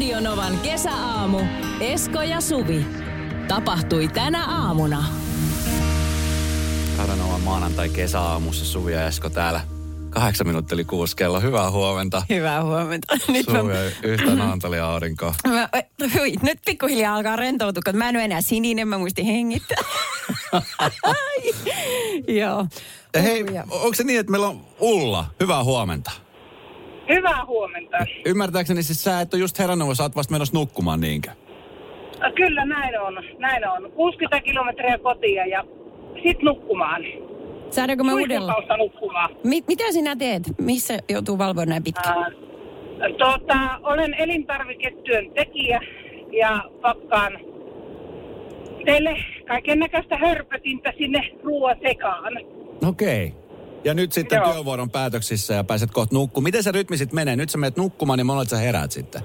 Radionovan kesäaamu. Esko ja Suvi. Tapahtui tänä aamuna. Radanovan maanantai kesäaamussa Suvi ja Esko täällä. Kahdeksan minuuttia yli kuusi kello. Hyvää huomenta. Hyvää huomenta. Nyt mä, Suvi ja yhtä naantali aurinko. mä, hui, nyt pikkuhiljaa alkaa rentoutua, kun mä en ole enää sininen, mä muistin hengittää. Joo. Hei, onko se niin, että meillä on Ulla? Hyvää huomenta. Hyvää huomenta. Ymmärtääkseni siis sä et ole just herännyt, vaan sä oot vasta menossa nukkumaan niinkö? Kyllä näin on, näin on. 60 kilometriä kotia ja sit nukkumaan. Saadaanko me uudella? Nukkumaan. Mi- mitä sinä teet? Missä joutuu valvoa näin pitkään? Äh, tota, olen elintarviketyön tekijä ja pakkaan teille kaiken näköistä hörpötintä sinne ruoan sekaan. Okei. Okay. Ja nyt sitten Joo. työvuoron päätöksissä ja pääset kohta nukkumaan. Miten se rytmi sitten menee? Nyt sä menet nukkumaan, niin monet sä heräät sitten.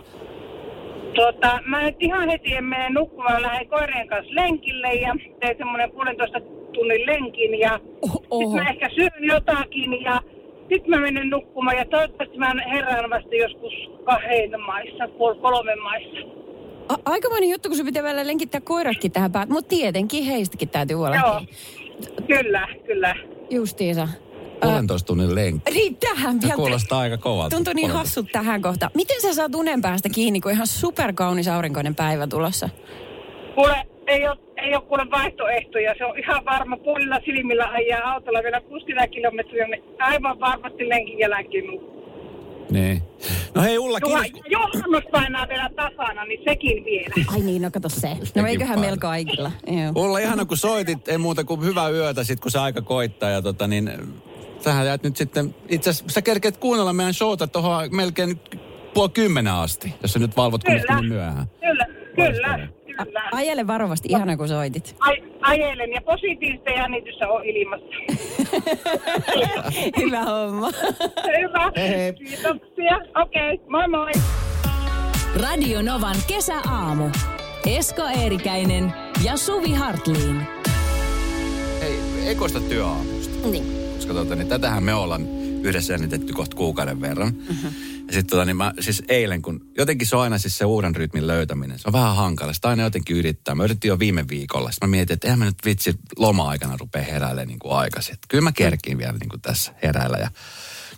Tota, mä nyt ihan heti en mene nukkumaan, lähden koirien kanssa lenkille ja teen semmoinen puolentoista tunnin lenkin ja Oh, Sitten mä ehkä syön jotakin ja sitten mä menen nukkumaan ja toivottavasti mä herään vasta joskus kahden maissa, puoli kolmen maissa. A- aikamoinen juttu, kun sun pitää välillä lenkittää koiratkin tähän päin. Mutta tietenkin heistäkin täytyy Joo, huolehtia. kyllä, kyllä. Justiinsa. Puolentoista tunnin lenkki. Niin tähän Se vielä. kuulostaa aika kovalta. Tuntuu niin hassut tähän kohtaan. Miten sä saat unen päästä kiinni, kun ihan superkaunis aurinkoinen päivä tulossa? Kuule, ei ole, ei ole kuule vaihtoehtoja. Se on ihan varma puolilla silmillä ajaa autolla vielä 60 kilometriä, niin aivan varmasti lenkin jälkeen. Niin. No hei Ulla, kiitos. Johannes painaa vielä tasana, niin sekin vielä. Ai niin, no kato se. No Sekin eiköhän paino. melko aikilla. Joo. Ulla, ihana kun soitit, ei muuta kuin hyvää yötä sit kun se aika koittaa ja tota niin, sähän jäät nyt sitten, itse asiassa sä kerkeet kuunnella meidän showta tuohon melkein puoli kymmenen asti, jos sä nyt valvot Kyllä. niin myöhään. Kyllä, kyllä, A- kyllä. ajele varovasti, ihana kun soitit. Ai, ajelen ja positiivista jännitystä on ilmassa. Hyvä homma. Hyvä. Hei, hei. Kiitoksia. Okei, okay, moi moi. Radionovan kesäaamu. Esko Eerikäinen ja Suvi Hartliin. Hei, ekoista työaamusta. niin. Koska tota, niin tätähän me ollaan yhdessä jännitetty kohta kuukauden verran. Mm-hmm. Ja sitten tota, niin mä, siis eilen, kun jotenkin se on aina siis se uuden rytmin löytäminen. Se on vähän hankala. Sitä aina jotenkin yrittää. Mä yritin jo viime viikolla. Sitten mä mietin, että eihän mä nyt vitsi loma-aikana rupea heräilemään niin kuin aikaisin. Että Kyllä mä kerkin vielä niin kuin tässä heräillä. Ja,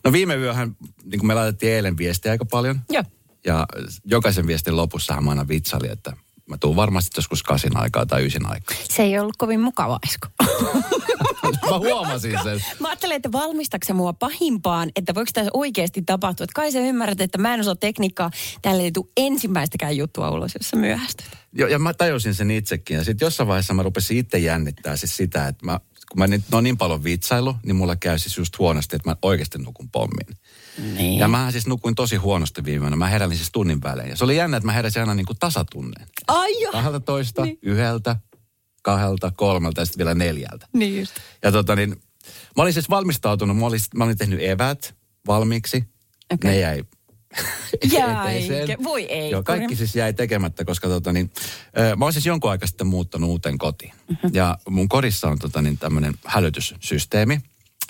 no viime yöhän, niin kuin me laitettiin eilen viestiä aika paljon. Joo. Ja jokaisen viestin lopussahan mä aina vitsailin, että mä tuun varmasti joskus kasin aikaa tai ysin aikaa. Se ei ollut kovin mukava, Esko. Mä huomasin sen. Mä ajattelin, että valmistaksä mua pahimpaan, että voiko tässä oikeasti tapahtua. Että kai sä ymmärrät, että mä en osaa tekniikkaa. Täällä ei tule ensimmäistäkään juttua ulos, jos sä myöhästyt. Jo, ja mä tajusin sen itsekin. Ja sitten jossain vaiheessa mä rupesin itse jännittää siis sitä, että mä, kun mä nyt no niin paljon vitsailu, niin mulla käy siis just huonosti, että mä oikeasti nukun pommin. Niin. Ja mä siis nukuin tosi huonosti viime yönä. Mä heräsin siis tunnin välein. Ja se oli jännä, että mä heräsin aina niin kuin tasatunneen. Ai jo. 12, Niin. yhdeltä, kahdelta, kolmelta ja sitten vielä neljältä. Niin just. Ja tota niin, mä olin siis valmistautunut, mä olin, mä olin tehnyt eväät valmiiksi. Okei. Ne jäi Jäi. Voi ei. Joo, kaikki siis jäi tekemättä, koska tota niin, ö, mä olen siis jonkun aikaa sitten muuttanut uuteen kotiin. Mhm. Ja mun kodissa on tota niin tämmöinen hälytyssysteemi.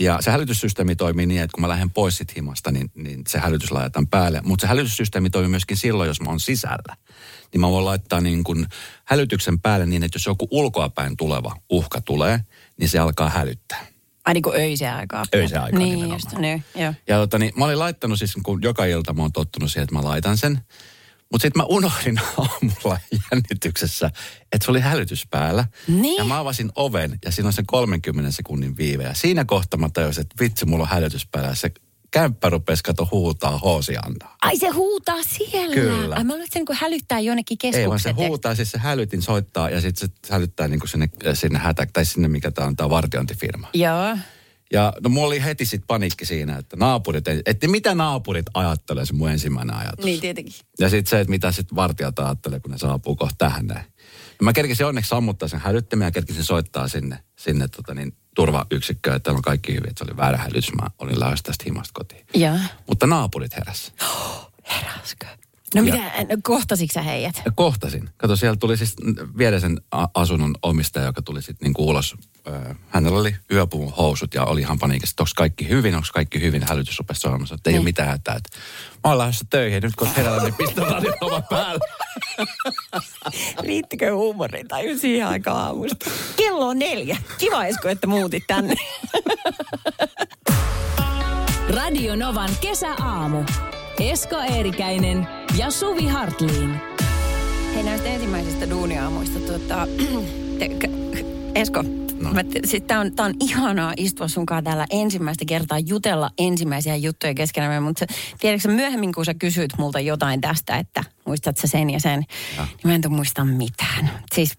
Ja se hälytyssysteemi toimii niin, että kun mä lähden pois sit himasta, niin, niin se hälytys laitetaan päälle. Mutta se hälytyssysteemi toimii myöskin silloin, jos mä oon sisällä. Niin mä voin laittaa niin kun hälytyksen päälle niin, että jos joku ulkoapäin tuleva uhka tulee, niin se alkaa hälyttää. Ai niin kuin öiseen aikaan. Öiseen aikaan Niin nimenomaan. just, niin, joo. Ja tota, niin, mä olin laittanut siis, kun joka ilta mä oon tottunut siihen, että mä laitan sen. Mutta sitten mä unohdin aamulla jännityksessä, että se oli hälytys päällä. Niin. Ja mä avasin oven ja siinä on se 30 sekunnin viive. Ja siinä kohtaa mä tajusin, että vitsi, mulla on hälytys päällä. Se kämppä rupesi kato huutaa hoosi antaa. Ai se huutaa siellä. Kyllä. Ai mä luulen, että se hälyttää jonnekin Ei vaan se huutaa, siis se hälytin soittaa ja sitten se hälyttää niin kuin sinne, sinne hätä, tai sinne mikä tämä on, tämä vartiointifirma. Joo. Ja no mulla oli heti sitten paniikki siinä, että naapurit, että mitä naapurit ajattelee, se mun ensimmäinen ajatus. Niin tietenkin. Ja sitten se, että mitä sitten vartijat ajattelee, kun ne saapuu kohta tähän näin. Ja mä kerkisin onneksi sammuttaa sen hälyttimen ja kerkisin soittaa sinne, sinne tota niin, turvayksikköön, että on kaikki hyvin, että se oli väärä hälytys. Mä olin lähdössä tästä himasta kotiin. Joo. Mutta naapurit heräs. Heräskö? No mitä, no, kohtasitko sä heidät? Ja kohtasin. Kato, siellä tuli siis viereisen a- asunnon omistaja, joka tuli sitten niinku ulos hänellä oli yöpuvun housut ja oli ihan paniikissa, että onko kaikki hyvin, onko kaikki hyvin. Hälytys rupesi soimaan, että ei Niin. ole mitään hätää. Että mä oon lähdössä töihin, nyt kun herällä, niin pistä radion päälle. Riittikö huumori tai siihen aikaan aamusta? Kello on neljä. Kiva Esko, että muutit tänne. Radio Novan kesäaamu. Esko Eerikäinen ja Suvi Hartliin. Hei näistä ensimmäisistä duuniaamuista, tuota, te, k- Esko, no. tää on, tää on ihanaa istua sunkaan täällä ensimmäistä kertaa jutella ensimmäisiä juttuja keskenämme, mutta tiedätkö myöhemmin, kun sä kysyt multa jotain tästä, että muistat sä sen ja sen, ja. niin mä en muista mitään. Siis,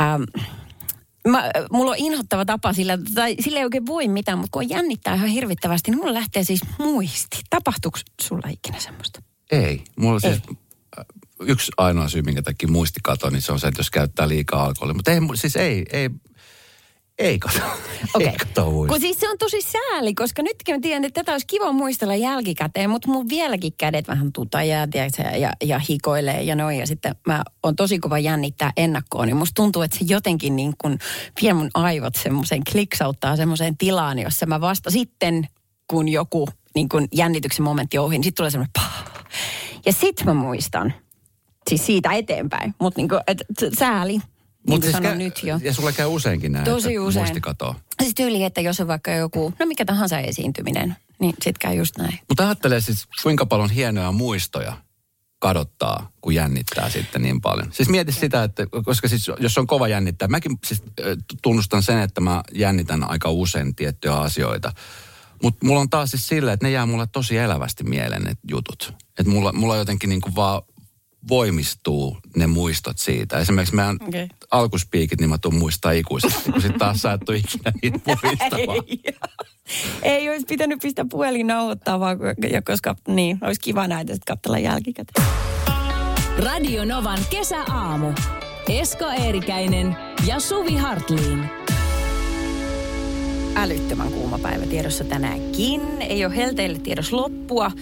ähm, Mä, mulla on inhottava tapa sillä, tai sillä ei oikein voi mitään, mutta kun on jännittää ihan hirvittävästi, niin mulla lähtee siis muisti. Tapahtuuko sulla ikinä semmoista? Ei. Mulla siis äh, yksi ainoa syy, minkä takia muisti kato, niin se on se, että jos käyttää liikaa alkoholia. Mutta ei, siis ei, ei, ei kato. Okei. Ei kato. Kun siis se on tosi sääli, koska nytkin mä tiedän, että tätä olisi kiva muistella jälkikäteen, mutta mun vieläkin kädet vähän tutajaa, tiedätkö, ja, ja hikoilee ja noin. Ja sitten mä on tosi kova jännittää ennakkoon, niin musta tuntuu, että se jotenkin niin kuin vie mun aivot semmoisen kliksauttaa semmoiseen tilaan, jossa mä vasta sitten, kun joku niin kuin jännityksen momentti ohi, niin sitten tulee semmoinen pah. Ja sit mä muistan, siis siitä eteenpäin, mutta niin kuin, että sääli. Niin Mut kuin sanon käy- nyt jo. Ja sulle käy useinkin näin, Tosi että usein. muisti katoo. Siis tyyli, että jos on vaikka joku, no mikä tahansa esiintyminen, niin sit käy just näin. Mutta ajattelee siis, kuinka paljon hienoja muistoja kadottaa, kun jännittää sitten niin paljon. Siis mieti sitä, että koska siis jos on kova jännittää, mäkin siis tunnustan sen, että mä jännitän aika usein tiettyjä asioita. Mutta mulla on taas siis sillä, että ne jää mulle tosi elävästi mieleen ne jutut. Että mulla, mulla jotenkin niinku vaan voimistuu ne muistot siitä. Esimerkiksi meidän okay. alkuspiikit, niin mä tuun muistaa ikuisesti, kun sitten taas sä et ole ikinä niitä muistamaan. Ei, ei olisi pitänyt pistää puhelin nauhoittaa, vaan, ja koska niin, olisi kiva näitä sitten katsella jälkikäteen. Radio Novan kesäaamu. Esko Eerikäinen ja Suvi Hartliin. Älyttömän kuuma päivä tiedossa tänäänkin. Ei ole helteille tiedossa loppua,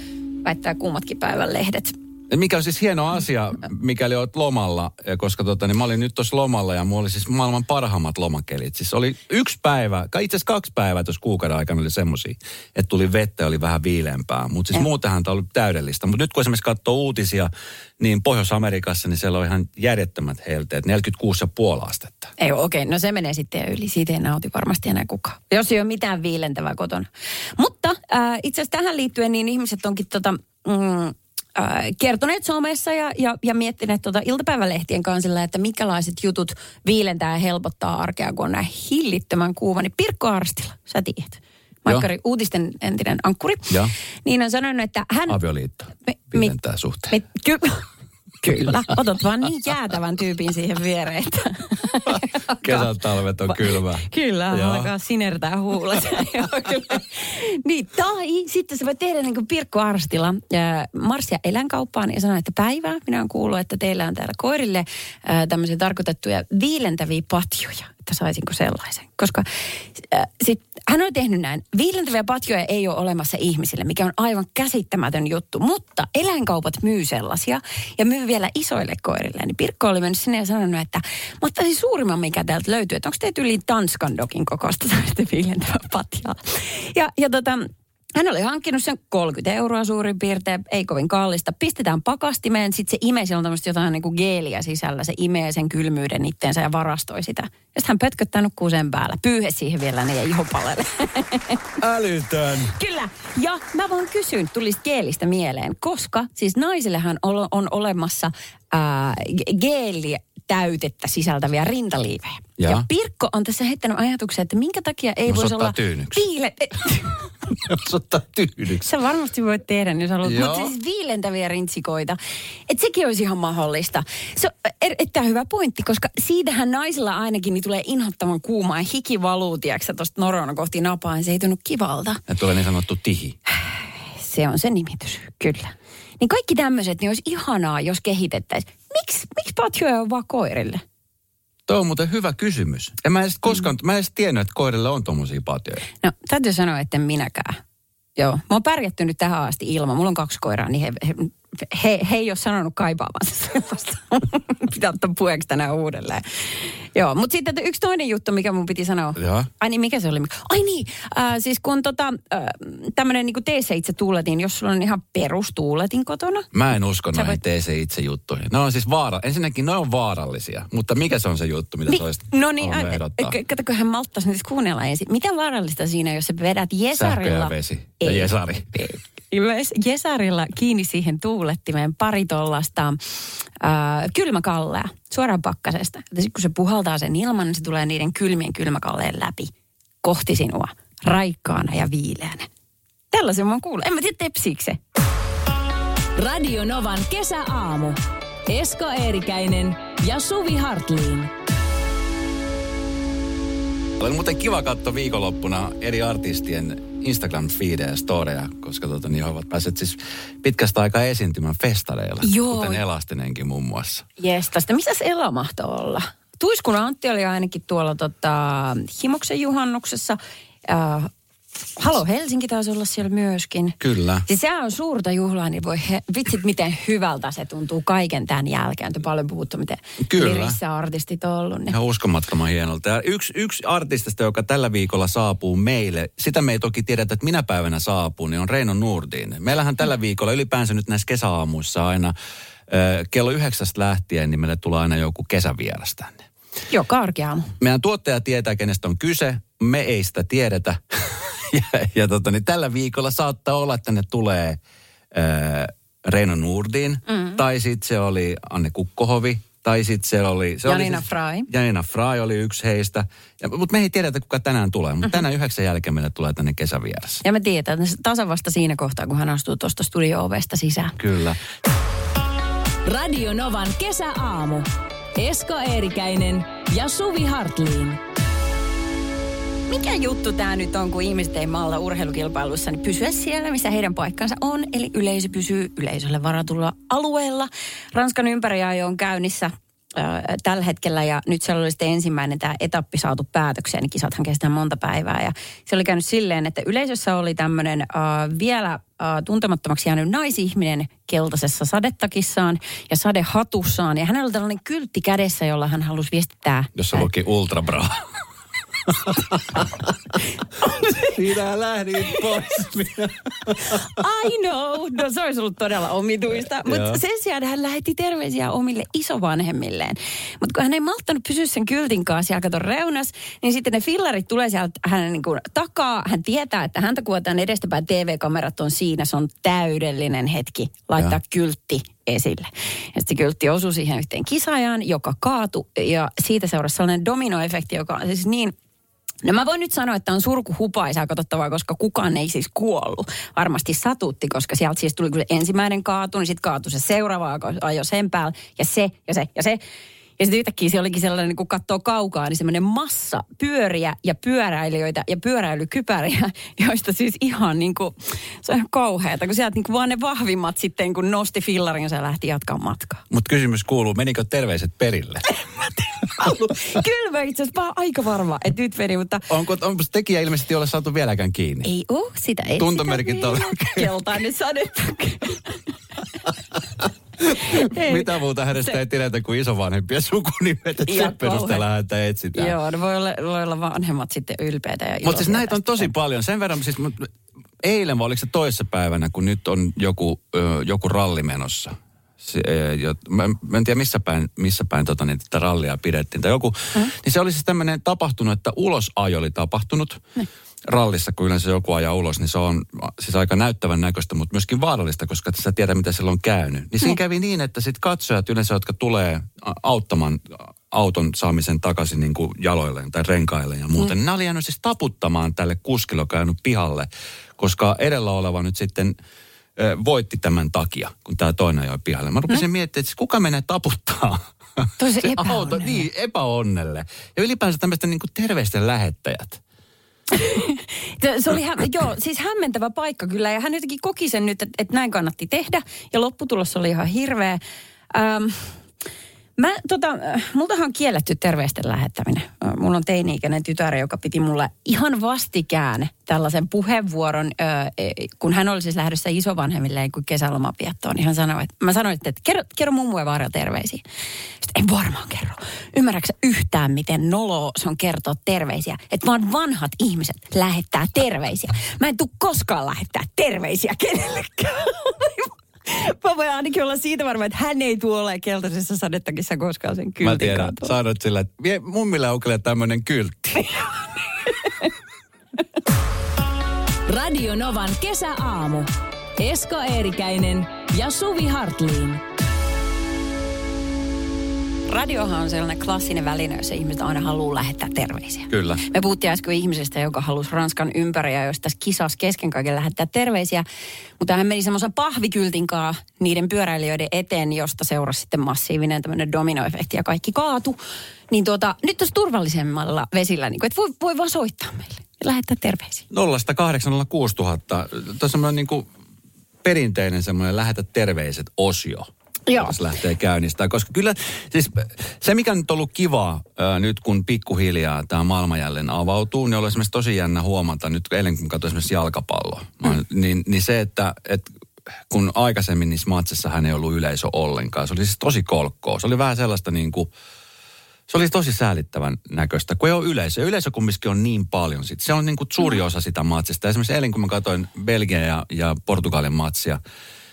väittää kuumatkin päivän lehdet. Mikä on siis hieno asia, mikäli olet lomalla, koska tota, niin mä olin nyt tuossa lomalla ja mulla oli siis maailman parhaimmat lomakelit. Siis oli yksi päivä, itse asiassa kaksi päivää tuossa kuukauden aikana oli semmosia, että tuli vettä ja oli vähän viileämpää. Mutta siis muutenhan tämä oli täydellistä. Mutta nyt kun esimerkiksi katsoo uutisia, niin Pohjois-Amerikassa, niin siellä on ihan järjettömät helteet, 46,5 astetta. Ei okei, okay, no se menee sitten yli. Siitä ei nauti varmasti enää kukaan. Jos ei ole mitään viilentävää kotona. Mutta äh, itse asiassa tähän liittyen niin ihmiset onkin tota, mm, kertoneet somessa ja, ja, ja miettineet tota iltapäivälehtien kansilla, että minkälaiset jutut viilentää ja helpottaa arkea, kun on näin hillittömän kuuma. Niin Pirkko Arstila, sä tiedät. Maikkari, uutisten entinen ankkuri. Joo. Niin on sanonut, että hän... Avioliitto Me- pienentää suhteen. Me, ky- kyllä. Otat vaan niin jäätävän tyypin siihen viereen, että... Kesän talvet on kylmä. Kyllä, Joo. alkaa sinertää huulet. Niin, tai sitten se voi tehdä niin kuin Pirkko Arstila marssia eläinkauppaan ja sanoa, että päivää. Minä olen kuullut, että teillä on täällä koirille tämmöisiä tarkoitettuja viilentäviä patjoja, että saisinko sellaisen. Koska äh, sit, hän on tehnyt näin. Viilentäviä patjoja ei ole olemassa ihmisille, mikä on aivan käsittämätön juttu. Mutta eläinkaupat myy sellaisia ja myy vielä isoille koirille. Niin Pirkko oli mennyt sinne ja sanonut, että mä ottaisin suurimman, mikä täältä löytyy. Että onko teitä yli Tanskan dokin kokosta tämmöistä viilentävää patjaa. Ja, ja tota, hän oli hankkinut sen 30 euroa suurin piirtein, ei kovin kallista. Pistetään pakastimeen, sitten se imee, siellä on tämmöistä jotain niin kuin geeliä sisällä. Se imee sen kylmyyden itteensä ja varastoi sitä. Ja sitten hän pötköttää nukkuu sen päällä. Pyyhe siihen vielä ne ja ihopalelle. Älytön. Kyllä. Ja mä vaan kysyn, tulisi geelistä mieleen, koska siis naisillehan on, on olemassa ää, geeliä täytettä sisältäviä rintaliivejä. Ja? ja Pirkko on tässä heittänyt ajatuksen, että minkä takia ei voisi olla tyynyksi. viile... Jos ottaa. Sä varmasti voit tehdä, jos haluat. Mutta siis viilentäviä rintsikoita. Että sekin olisi ihan mahdollista. Se on er- erittäin hyvä pointti, koska siitähän naisilla ainakin niin tulee inhottavan kuumaa ja hiki valuu, tiedätkö, tuosta norona kohti napaa, ja se ei tunnu kivalta. Ja tulee niin sanottu tihi. Se on se nimitys, kyllä. Niin kaikki tämmöiset, niin olisi ihanaa, jos kehitettäisiin. Miksi, miksi patjoja on vaan koirille? Tuo on muuten hyvä kysymys. En mä edes koskaan, mä en edes tiennyt, että koirille on tommosia patjoja. No, täytyy sanoa, että en minäkään. Joo, mä oon pärjätty nyt tähän asti ilman. Mulla on kaksi koiraa, niin he, he he, he ei ole sanonut kaipaavansa sellaista. Pitää ottaa puheeksi tänään uudelleen. Joo, mutta sitten yksi toinen juttu, mikä mun piti sanoa. Joo. Ai niin, mikä se oli? Ai niin, äh, siis kun tota, äh, tämmöinen niin T7 tuuletin, jos sulla on ihan perustuuletin kotona. Mä en usko noihin voit- se itse juttuihin. Ne on siis vaara. Ensinnäkin ne on vaarallisia. Mutta mikä se on se juttu, mitä Ni- sä olisit no niin, halunnut ä- ehdottaa? ä- kato, kun hän malttaisi nyt kuunnella ensin. Mitä vaarallista siinä, jos sä vedät Sähkö Jesarilla... ja vesi. Ja. Jesari. Jes- Jesarilla kiinni siihen tuulettimeen pari tollasta äh, kylmäkallea suoraan pakkasesta. Ja sitten kun se puhaltaa sen ilman, niin se tulee niiden kylmien kylmäkalleen läpi kohti sinua raikkaana ja viileänä. Tällaisen mä oon kuullut. En mä tiedä, tepsiikö se. Radio Novan kesäaamu. Esko Eerikäinen ja Suvi Hartliin. Oli muuten kiva katsoa viikonloppuna eri artistien Instagram-feedejä ja storeja, koska tota, niin he ovat päässeet siis pitkästä aikaa esiintymään festareilla. Joo. Kuten Elastinenkin muun muassa. Jes, tästä missä Ela mahtoi olla? Tuiskun Antti oli ainakin tuolla tota, Himoksen juhannuksessa. Äh, Halo Helsinki taisi olla siellä myöskin. Kyllä. Siis sehän on suurta juhlaa, niin voi he, vitsit miten hyvältä se tuntuu kaiken tämän jälkeen. Te paljon puhuttu, miten Kyllä. artistit on ollut. Niin. Ihan uskomattoman hienolta. Ja yksi, yksi artistista, joka tällä viikolla saapuu meille, sitä me ei toki tiedetä, että minä päivänä saapuu, niin on Reino Nurdin. Meillähän tällä viikolla ylipäänsä nyt näissä kesäaamuissa aina kello yhdeksästä lähtien, niin meille tulee aina joku kesävieras tänne. Joo, karkeaamu. Meidän tuottaja tietää, kenestä on kyse. Me ei sitä tiedetä. ja ja tota, niin tällä viikolla saattaa olla, että tänne tulee ö, Reino Nurdin. Mm. Tai sitten se oli Anne Kukkohovi. Tai sitten se oli... Se Janina oli siis- Fry. Janina Fry oli yksi heistä. Ja, mutta me ei tiedetä, kuka tänään tulee. Mutta tänään yhdeksän jälkeen meille tulee tänne kesävieras. Ja me tiedetään, että tasan vasta siinä kohtaa, kun hän astuu tuosta studio-ovesta sisään. Kyllä. Radio Novan kesäaamu. Esko Eerikäinen ja Suvi Hartliin. Mikä juttu tämä nyt on, kun ihmiset ei malta urheilukilpailuissa niin pysyä siellä, missä heidän paikkansa on. Eli yleisö pysyy yleisölle varatulla alueella. Ranskan ympäriajo on käynnissä äh, tällä hetkellä ja nyt siellä oli sitten ensimmäinen tämä etappi saatu päätökseen. Niin kisathan kestää monta päivää ja se oli käynyt silleen, että yleisössä oli tämmöinen äh, vielä äh, tuntemattomaksi jäänyt naisihminen keltaisessa sadetakissaan ja sadehatussaan. Ja hänellä oli tällainen kyltti kädessä, jolla hän halusi viestittää Jossa luki Ultra Bra. Sinä lähdit pois. I know. No se olisi ollut todella omituista. Mutta sen sijaan hän lähetti terveisiä omille isovanhemmilleen. Mutta kun hän ei malttanut pysyä sen kyltin kanssa siellä katon reunas, niin sitten ne fillarit tulee sieltä hänen niin kuin takaa. Hän tietää, että häntä kuvataan edestäpäin TV-kamerat on siinä. Se on täydellinen hetki laittaa Joo. kyltti esille. Ja sitten se kyltti osui siihen yhteen kisaajaan, joka kaatui. Ja siitä seurasi sellainen dominoefekti, joka on siis niin No mä voin nyt sanoa, että on surkuhupaisaa katsottavaa, koska kukaan ei siis kuollut. Varmasti satutti, koska sieltä siis tuli ensimmäinen kaatu, niin sitten kaatui se seuraava, ajoi sen päällä, ja se, ja se, ja se. Ja sitten yhtäkkiä se olikin sellainen, kun katsoo kaukaa, niin semmoinen massa pyöriä ja pyöräilijöitä ja pyöräilykypäriä, joista siis ihan niin kuin, se on ihan kauheata, kun sieltä niin kuin vaan ne vahvimmat sitten, kun nosti fillarin ja se lähti jatkaa matkaa. Mutta kysymys kuuluu, menikö terveiset perille? Kyllä mä itse asiassa aika varma, että nyt meni, mutta Onko, onko tekijä ilmeisesti ole saatu vieläkään kiinni? Ei oo, sitä ei. Tuntomerkit sitä vielä. Keltainen sadetakki. Ei. Mitä muuta hänestä Se- ei tiedetä kuin isovanhempien sukunimet, että sen perusteella häntä etsitään. Joo, no voi olla, voi olla vanhemmat sitten ylpeitä ja Mutta siis näitä on tosi paljon. Sen verran siis, mut- eilen vai oliko se toisessa päivänä, kun nyt on joku, ö, joku ralli menossa. Se, jo, mä, mä en tiedä missä päin, missä päin tota, niin, tätä rallia pidettiin. Tai joku, Mm. niin se oli siis tämmöinen tapahtunut, että ulosajo oli tapahtunut. Niin. Rallissa, kun yleensä joku ajaa ulos, niin se on siis aika näyttävän näköistä, mutta myöskin vaarallista, koska sä tiedät, mitä siellä on käynyt. Niin siinä kävi niin, että sitten katsojat yleensä, jotka tulee auttamaan auton saamisen takaisin niin kuin jaloilleen tai renkailleen ja muuten, mm. nämä oli jäänyt siis taputtamaan tälle kuskille, joka jäänyt pihalle, koska edellä oleva nyt sitten voitti tämän takia, kun tämä toinen ajoi pihalle. Mä rupesin mm. miettimään, että siis kuka menee taputtaa Tosi se auto, niin, epäonnelle. Ja ylipäänsä tämmöisten niin kuin terveisten lähettäjät. Se, oli, hä- joo, siis hämmentävä paikka kyllä. Ja hän jotenkin koki sen nyt, että, että näin kannatti tehdä. Ja lopputulos oli ihan hirveä. Ähm, Mä, tota, multahan on kielletty terveisten lähettäminen. Äh, Mulla on teini-ikäinen tytär, joka piti mulle ihan vastikään tällaisen puheenvuoron, e, kun hän oli siis lähdössä isovanhemmilleen kuin kesälomapiettoon. Niin hän sanoi, että, mä sanoin, että kerro, kerro mummu ja vaarilla terveisiä. Sitten en varmaan kerro. Ymmärrätkö sä yhtään, miten noloa se on kertoa terveisiä? Että vaan vanhat ihmiset lähettää terveisiä. Mä en tuu koskaan lähettää terveisiä kenellekään. Mä voin ainakin olla siitä varma, että hän ei tule olemaan keltaisessa sadettakissa koskaan sen kyltin Mä tiedän, kautta. sanoit sillä, että vie mummille ukelle tämmöinen kyltti. Radio Novan kesäaamu. Esko Eerikäinen ja Suvi Hartliin. Radiohan on sellainen klassinen väline, jossa ihmiset aina haluaa lähettää terveisiä. Kyllä. Me puhuttiin äsken ihmisestä, joka halusi Ranskan ympäri ja jos tässä kisas kesken kaiken lähettää terveisiä. Mutta hän meni semmoisen pahvikyltinkaa niiden pyöräilijöiden eteen, josta seurasi sitten massiivinen tämmöinen dominoefekti ja kaikki kaatu. Niin tuota, nyt tässä turvallisemmalla vesillä, niin kuin, että voi, voi vaan soittaa meille ja lähettää terveisiä. 0806000. Tuossa on semmoinen niin kuin perinteinen semmoinen lähetä terveiset osio. Joo. Jos lähtee käynnistää. Koska kyllä, siis se mikä nyt on ollut kiva ää, nyt kun pikkuhiljaa tämä maailma jälleen avautuu, niin on esimerkiksi tosi jännä huomata nyt, eilen kun katsoin esimerkiksi jalkapalloa, mm. niin, niin se, että, että kun aikaisemmin niissä matsissa hän ei ollut yleisö ollenkaan, se oli siis tosi kolkkoa. Se oli vähän sellaista niin kuin, se oli tosi säälittävän näköistä, kun ei ole yleisö. Yleisö kumminkin on niin paljon. Sit. Se on niin kuin suuri osa sitä matsista. Esimerkiksi eilen, kun mä katsoin Belgia ja, ja Portugalin matsia,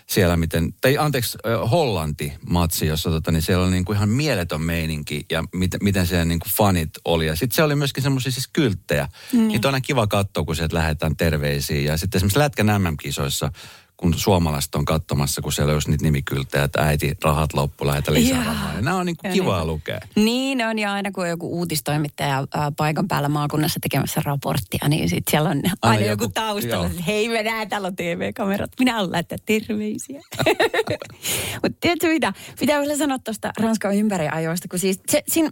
siellä miten, tai anteeksi, Hollanti-matsi, jossa tota, niin siellä oli niin kuin ihan mieletön meininki ja miten, miten siellä niin kuin fanit oli. Ja sitten se oli myöskin semmoisia siis kylttejä. Niin. Niitä on aina kiva katsoa, kun sieltä lähdetään terveisiä. Ja sitten esimerkiksi Lätkän MM-kisoissa, kun suomalaiset on katsomassa, kun siellä olisi niitä nimikylttejä, että äiti, rahat loppu, lähetä lisää Jaa. rahaa. Ja nämä on niin kuin kivaa niin. lukea. Niin on, ja aina kun on joku uutistoimittaja ää, paikan päällä maakunnassa tekemässä raporttia, niin sitten siellä on aina, aina joku, joku- taustalla, että hei me nähdään, täällä on TV-kamerat, minä haluan laittaa terveisiä. Mutta tiedätkö mitä, pitää vielä sanoa tuosta Ranskan ympäriajoista, kun siis se, siinä,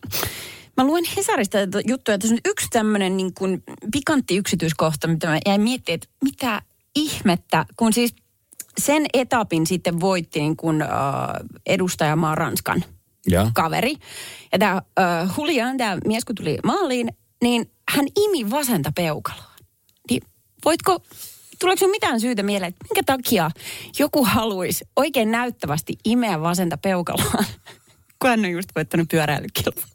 Mä luen Hesarista tätä juttuja, että tässä on yksi tämmöinen niin kuin pikantti yksityiskohta, mitä mä jäin miettimään, että mitä ihmettä, kun siis sen etapin sitten voitti niin kuin, äh, edustajamaa Ranskan Ja. kaveri. Ja tämä uh, Julian, tämä mies kun tuli maaliin, niin hän imi vasenta peukaloa. Niin voitko, tuleeko sinulla mitään syytä mieleen, että minkä takia joku haluaisi oikein näyttävästi imeä vasenta peukaloa, kun hän on just voittanut pyöräilykilpailu?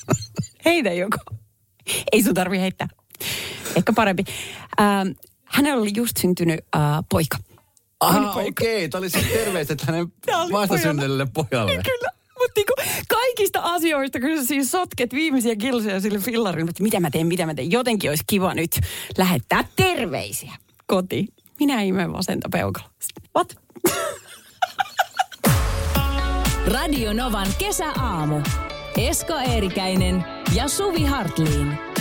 Heitä joku. Ei sun tarvi heittää. Ehkä parempi. Ähm, hänellä oli just syntynyt äh, poika. Aha, okei. Tämä oli siis terveiset hänen vastasyntyneelle pojalle. Kyllä. Mutta niinku kaikista asioista, kun sä siis sotket viimeisiä kilsoja sille fillarin, että mitä mä teen, mitä mä teen. Jotenkin olisi kiva nyt lähettää terveisiä kotiin. Minä imen vasenta peukaloa. What? Radio Novan kesäaamu. Esko Eerikäinen ja Suvi Hartliin.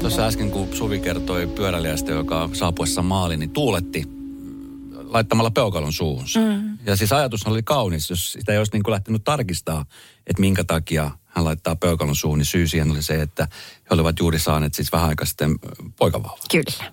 Tuossa äsken, kun Suvi kertoi pyöräilijästä, joka saapuessa maaliin, niin tuuletti laittamalla peukalon suuhunsa. Mm. Ja siis ajatus oli kaunis, jos sitä ei olisi niin kuin lähtenyt tarkistaa, että minkä takia hän laittaa peukalon suuhun, niin syy siihen oli se, että he olivat juuri saaneet siis vähän aikaa sitten poikavauva. Kyllä.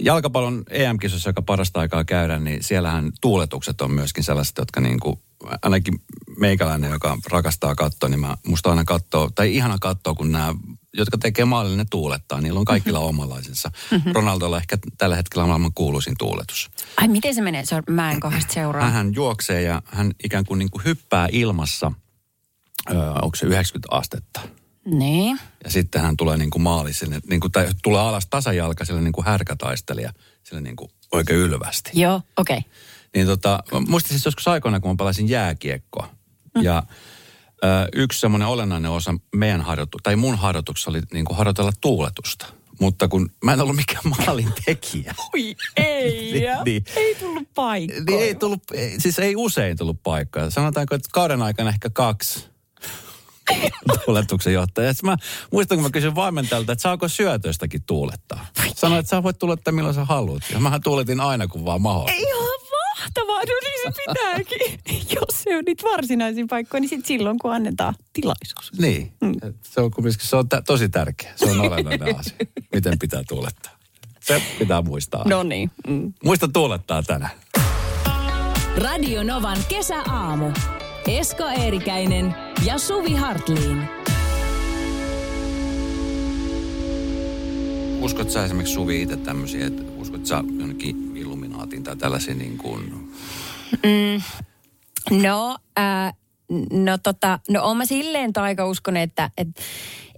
Jalkapallon EM-kisossa, joka parasta aikaa käydään, niin siellähän tuuletukset on myöskin sellaiset, jotka niin kuin, ainakin meikäläinen, joka rakastaa katsoa, niin mä, musta aina katsoo, tai ihana katsoa, kun nämä, jotka tekee maalille, ne tuulettaa. Niillä on kaikilla omalaisensa. Ronaldolla ehkä tällä hetkellä maailman kuuluisin tuuletus. Ai miten se menee? Se on, mä en kohdasta seuraa. Hän juoksee ja hän ikään kuin, niin kuin hyppää ilmassa, öö, onko se 90 astetta. Niin. Ja sitten hän tulee niin kuin maaliselle, niin kuin, tai tulee alas tasajalkaiselle niin kuin härkätaistelija, sille niin kuin oikein ylvästi. Joo, okei. Okay. Niin tota, muistin siis joskus aikoina, kun mä palasin jääkiekkoa. Mm. Ja ö, yksi semmoinen olennainen osa meidän harjoitu, tai mun harjoituksessa oli niin kuin harjoitella tuuletusta. Mutta kun mä en ollut mikään maalin tekijä. Oi ei. Niin, niin. Ei tullut paikkoja. Niin ei tullut, siis ei usein tullut paikkaa. Sanotaanko, että kauden aikana ehkä kaksi tuuletuksen johtaja. Sitten mä muistan, kun mä kysyin valmentajalta, että saako syötöistäkin tuulettaa. Sanoin, että sä voit tuulettaa milloin sä haluat. Ja mähän tuuletin aina, kun vaan mahdollista. Ihan mahtavaa, no niin se pitääkin. Jos se on niitä varsinaisia paikkoja, niin sit silloin kun annetaan tilaisuus. Niin, mm. se on kumminkin, se on tä- tosi tärkeä. Se on olennainen asia, miten pitää tuulettaa. Se pitää muistaa. No niin. Mm. Muista tuulettaa tänään. Radio Novan kesäaamu. Esko Eerikäinen ja Suvi Hartliin. Uskot sä esimerkiksi Suvi itse tämmöisiä, että uskot sä jonnekin Illuminaatin tai tällaisiin niin kuin... No, äh, no tota, no oon mä silleen taikauskon, että, että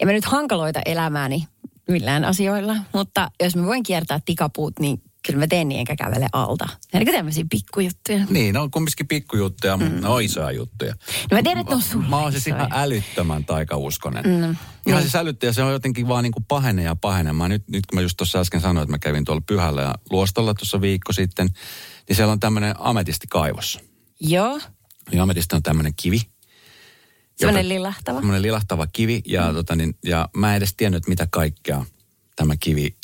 en mä nyt hankaloita elämääni millään asioilla, mutta jos mä voin kiertää tikapuut, niin kyllä mä teen niin enkä kävele alta. Eli tämmöisiä pikkujuttuja. Niin, ne on kumminkin pikkujuttuja, mutta ne on isoja juttuja. No mä tiedän, että ne on sulle Mä oon siis ihan älyttömän taikauskonen. Mm. Ihan siis älyttä ja se on jotenkin vaan niin kuin pahenee ja pahenemaan. Nyt, nyt kun mä just tuossa äsken sanoin, että mä kävin tuolla Pyhällä ja Luostolla tuossa viikko sitten, niin siellä on tämmöinen ametistikaivos. Joo, Ja ametisti on tämmöinen kivi. semmoinen lilahtava. Semmoinen lilahtava kivi ja, mm. tota, niin, ja mä en edes tiennyt, mitä kaikkea tämä kivi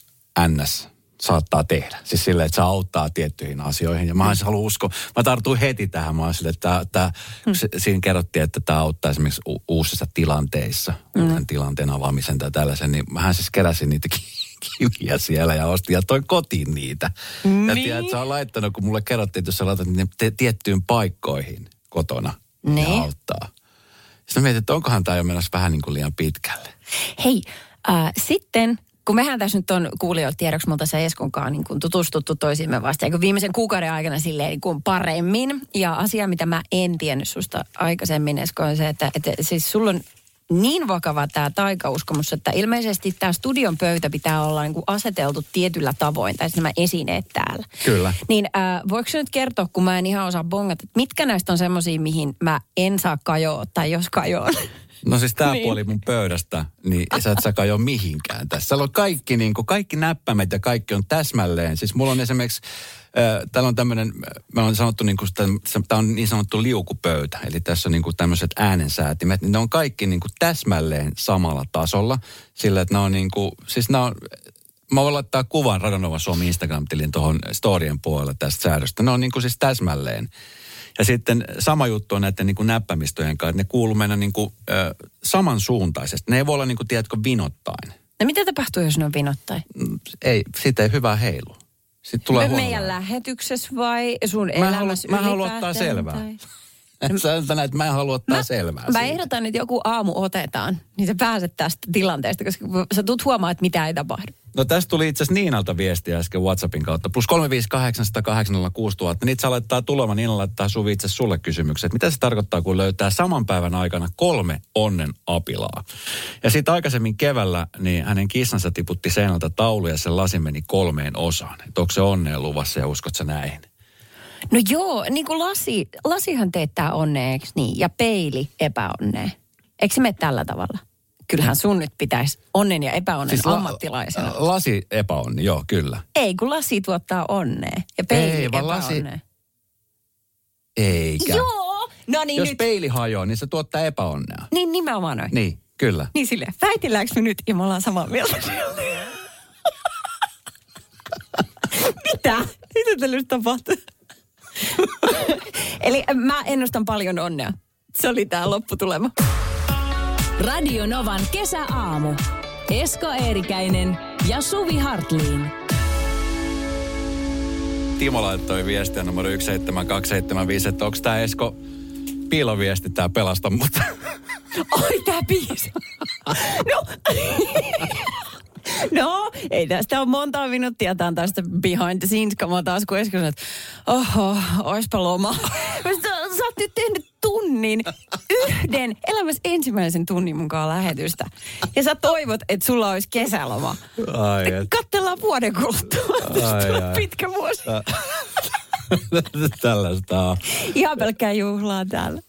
NS saattaa tehdä. Siis silleen, että se auttaa tiettyihin asioihin. Ja mä mm. haluan uskoa, mä tartuin heti tähän. Mä oon silleen, että tää, tää, mm. siinä kerrottiin, että tämä auttaa esimerkiksi u- uusissa tilanteissa, mm. uuden tilanteen avaamisen tai tällaisen. Niin mähän siis keräsin niitä ki- kiviä siellä ja ostin ja toin kotiin niitä. Niin. Ja tiedät, että sä on laittanut, kun mulle kerrottiin, että jos sä laitat ne te- tiettyyn paikkoihin kotona, Niin. ne auttaa. Sitten mä mietin, että onkohan tämä jo menossa vähän niin kuin liian pitkälle. Hei, äh, sitten kun mehän tässä nyt on kuulijoille tiedoksi, mutta se Eskonkaan niin kuin tutustuttu toisiimme vasta ja kun viimeisen kuukauden aikana silleen niin kuin paremmin. Ja asia, mitä mä en tiennyt susta aikaisemmin, Esko, on se, että, että siis sulla on niin vakava tämä taikauskomus, että ilmeisesti tämä studion pöytä pitää olla niin kuin aseteltu tietyllä tavoin, tai siis nämä esineet täällä. Kyllä. Niin äh, voiko nyt kertoa, kun mä en ihan osaa bongata, että mitkä näistä on semmoisia, mihin mä en saa kajoa, tai jos kajoon? No siis tämä Niin. puoli mun pöydästä, niin sä et sä kajo mihinkään tässä. On kaikki, niin kuin, kaikki näppäimet ja kaikki on täsmälleen. Siis mulla on esimerkiksi, äh, täällä on tämmöinen, me on sanottu, niin kuin, tämä on niin sanottu liukupöytä. Eli tässä on niin kuin tämmöiset äänensäätimet, niin ne on kaikki niin kuin täsmälleen samalla tasolla. Sillä, että ne on niin kuin, siis ne on, mä voin laittaa kuvan Radonova Suomi Instagram-tilin tuohon storien puolelle tästä säädöstä. Ne on niin kuin siis täsmälleen. Ja sitten sama juttu on näiden niin kuin näppämistöjen kanssa, että ne kuuluu mennä niin kuin, ö, samansuuntaisesti. Ne ei voi olla niin kuin, tiedätkö, vinottain. No mitä tapahtuu, jos ne on vinottain? Mm, Ei, siitä ei hyvää heilu. Sitten tulee Me, meidän lähetyksessä vai sun Mä elämässä mä haluan ottaa selvää. tai- Sä että mä en halua ottaa selvää Mä siitä. ehdotan, että joku aamu otetaan, niin sä pääset tästä tilanteesta, koska sä tulet huomaa, että mitä ei tapahdu. No tästä tuli itse asiassa Niinalta viestiä äsken WhatsAppin kautta. Plus 358806000. Niitä saa laittaa tulemaan. Niina laittaa Suvi itse sulle kysymykset. Mitä se tarkoittaa, kun löytää saman päivän aikana kolme onnen apilaa? Ja sitten aikaisemmin keväällä, niin hänen kissansa tiputti seinältä taulu ja se lasi meni kolmeen osaan. Että onko se onneen luvassa ja uskot sä näihin? No joo, niin kuin lasi, lasihan teettää onnea, eikö niin? Ja peili epäonnea. Eikö se mene tällä tavalla? Kyllähän sun nyt pitäisi onnen ja epäonnen siis la- ammattilaisena. lasi epäonni, joo, kyllä. Ei, kun lasi tuottaa onnea ja peili Ei, vaan lasi-. Eikä. Joo! No niin Jos nyt. peili hajoaa, niin se tuottaa epäonnea. Niin nimenomaan noin. Niin, kyllä. Niin silleen, väitelläänkö me nyt ja me ollaan samaa mieltä? Mitä? Mitä tällä nyt tapahtuu? Eli mä ennustan paljon onnea. Se oli tää lopputulema. Radio Novan kesäaamu. Esko Eerikäinen ja Suvi Hartliin. Timo laittoi viestiä numero 17275, että onko tämä Esko piiloviesti, tämä pelasta mut. Ai tää biisi. No. No, ei tästä ole monta minuuttia. Tämä on tästä behind the scenes kamaa taas, kun sanoi, että oho, oispa loma. Mä sanoin, Sä oot nyt tehnyt tunnin, yhden, elämässä ensimmäisen tunnin mukaan lähetystä. Ja sä toivot, että sulla olisi kesäloma. Ai, et. Kattellaan vuoden kuluttua. Ai, ai. pitkä vuosi. Tällaista on. Ihan pelkkää juhlaa täällä.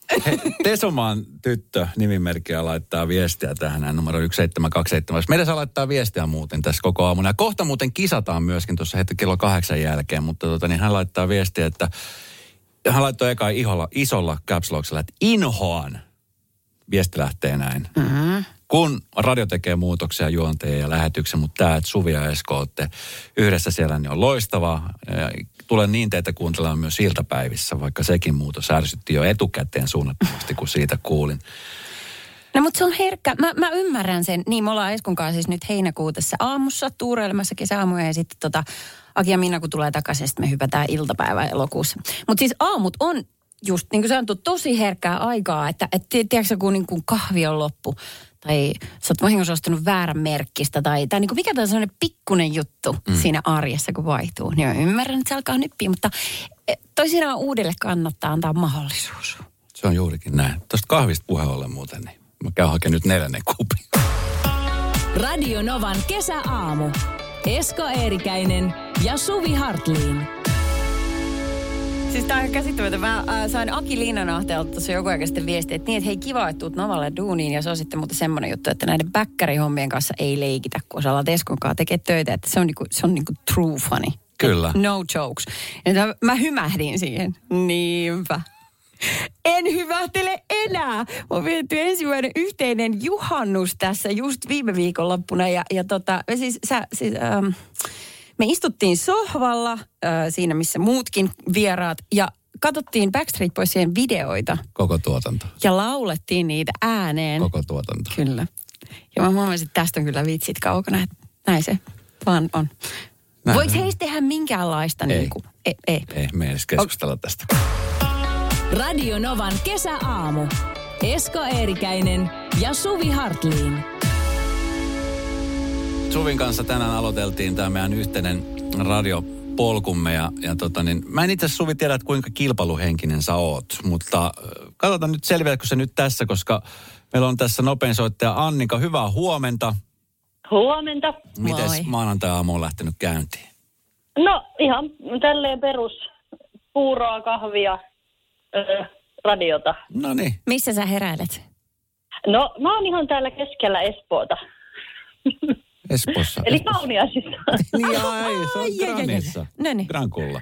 Tesomaan tyttö nimimerkkiä laittaa viestiä tähän numero 1727. Meidän saa laittaa viestiä muuten tässä koko aamuna. Ja kohta muuten kisataan myöskin tuossa heti kello kahdeksan jälkeen, mutta tota, niin hän laittaa viestiä, että hän laittoi eka iholla, isolla caps locksilla, että inhoan. Viesti lähtee näin. Mm-hmm. Kun radio tekee muutoksia juonteen ja lähetyksen, mutta tämä, että Suvi ja Esko olette yhdessä siellä, niin on loistavaa. Ja Tulen niin teitä kuuntelemaan myös iltapäivissä, vaikka sekin muutos ärsytti jo etukäteen suunnattomasti, kun siitä kuulin. No mutta se on herkkä. Mä, mä ymmärrän sen. Niin me ollaan Eskun kanssa siis nyt heinäkuutessa aamussa tuureilemassa kesäaamuja ja sitten tota, Aki ja Minna kun tulee takaisin, sitten me hypätään iltapäivän elokuussa. Mutta siis aamut on just niin kuin sanottu, tosi herkkää aikaa, että et, tiedätkö kun niin kuin kahvi on loppu tai sä oot vahingossa ostanut väärän merkkistä tai, tai niin kuin mikä tahansa sellainen pikkunen juttu mm. siinä arjessa, kun vaihtuu. Niin mä ymmärrän, että se alkaa nyppiä, mutta eh, toisinaan uudelle kannattaa antaa mahdollisuus. Se on juurikin näin. Tuosta kahvista puhe ollen muuten, niin mä käyn hakemaan nyt neljännen kupin. Radio Novan kesäaamu. Esko Eerikäinen ja Suvi Hartliin. Siis tää on ihan käsittämätöntä. Mä äh, sain Aki Linnanahteelta tuossa joku aika sitten viestiä, että niin, että hei kiva, että tuut Novalle duuniin. Ja se on sitten muuten semmoinen juttu, että näiden bäkkärihommien kanssa ei leikitä, kun osaa Eskon kanssa tekee töitä. Että se on niinku, se on niinku true funny. Kyllä. No jokes. Ja mä hymähdin siihen. Niinpä. En hyvähtele enää. Mä oon vietty ensimmäinen yhteinen juhannus tässä just viime viikonloppuna. Ja, ja tota, siis, sä, siis, ähm, me istuttiin sohvalla äh, siinä, missä muutkin vieraat. Ja katsottiin Backstreet Boysien videoita. Koko tuotanto. Ja laulettiin niitä ääneen. Koko tuotanto. Kyllä. Ja mä huomasin, että tästä on kyllä vitsit kaukana. Että näin se vaan on. Näin Voiko heistä tehdä minkäänlaista? Ei. Niin kuin, ei, ei. Ei, me ei edes keskustella tästä. Radio Novan kesäaamu. Esko Eerikäinen ja Suvi Hartliin. Suvin kanssa tänään aloiteltiin tämä meidän yhteinen radiopolkumme ja, ja tota niin, mä en itse asiassa Suvi tiedä, että kuinka kilpailuhenkinen sä oot, mutta äh, katsotaan nyt selviääkö se nyt tässä, koska meillä on tässä nopein soittaja Annika. Hyvää huomenta. Huomenta. Miten Moi. maanantai-aamu on lähtenyt käyntiin? No ihan tälleen perus puuroa, kahvia, öö, radiota. No niin. Missä sä heräilet? No mä oon ihan täällä keskellä Espoota. Espoossa. Eli kauniaisissa. Niin, ai, se on. Granissa. No niin. Grankulla.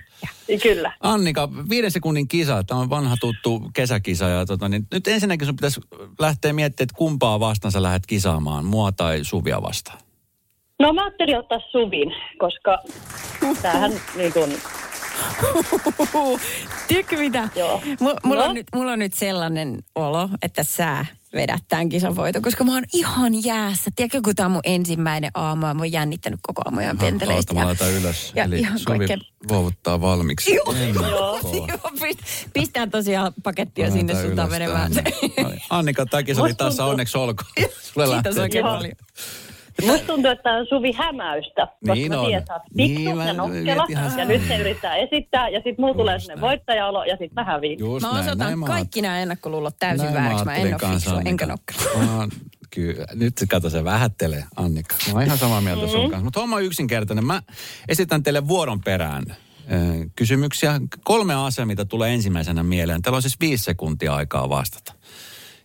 Kyllä. Annika, viiden sekunnin kisa. Tämä on vanha tuttu kesäkisa. Ja tota, niin nyt ensinnäkin sun pitäisi lähteä miettimään, että kumpaa vastaan sä lähdet kisaamaan. Mua tai Suvia vastaan. No mä ajattelin ottaa Suvin, koska tämähän niin kuin, Tiedätkö mitä? Joo. Mulla, mulla, No? on nyt, mulla on nyt sellainen olo, että sä vedät tämän kisan voiton, koska mä oon ihan jäässä. Tiedätkö, kun tämä on mun ensimmäinen aamu ja mä oon jännittänyt koko aamujan penteleistä. Oota, mä laitan ylös. ja Eli ihan Suvi kaikkea- luovuttaa valmiiksi. Joo, joo, pist- Pistää tosiaan pakettia Mä sinne ylös menemään. Annika, tämä kisa oli tuntuu- onneksi olkoon. Sulle Kiitos oikein paljon. Musta tuntuu, että tämä on Suvi hämäystä. Koska Niin mä on. tiedän, että Niin, mä ja nokkela. nyt se yrittää esittää ja sitten muu tulee sinne voittajaolo ja sitten mä häviin. Just Mä osoitan näin kaikki nämä ennakkoluulot täysin Näin vääriksi. Mä en ole fiksua, enkä nokkela. Kyllä. Nyt se kato, se vähättelee, Annika. Mä oon ihan samaa mieltä Mm. sun kanssa. Mutta homma on yksinkertainen. Mä esitän teille vuoron perään kysymyksiä. Kolme asiaa, mitä tulee ensimmäisenä mieleen. Teillä on siis viisi sekuntia aikaa vastata.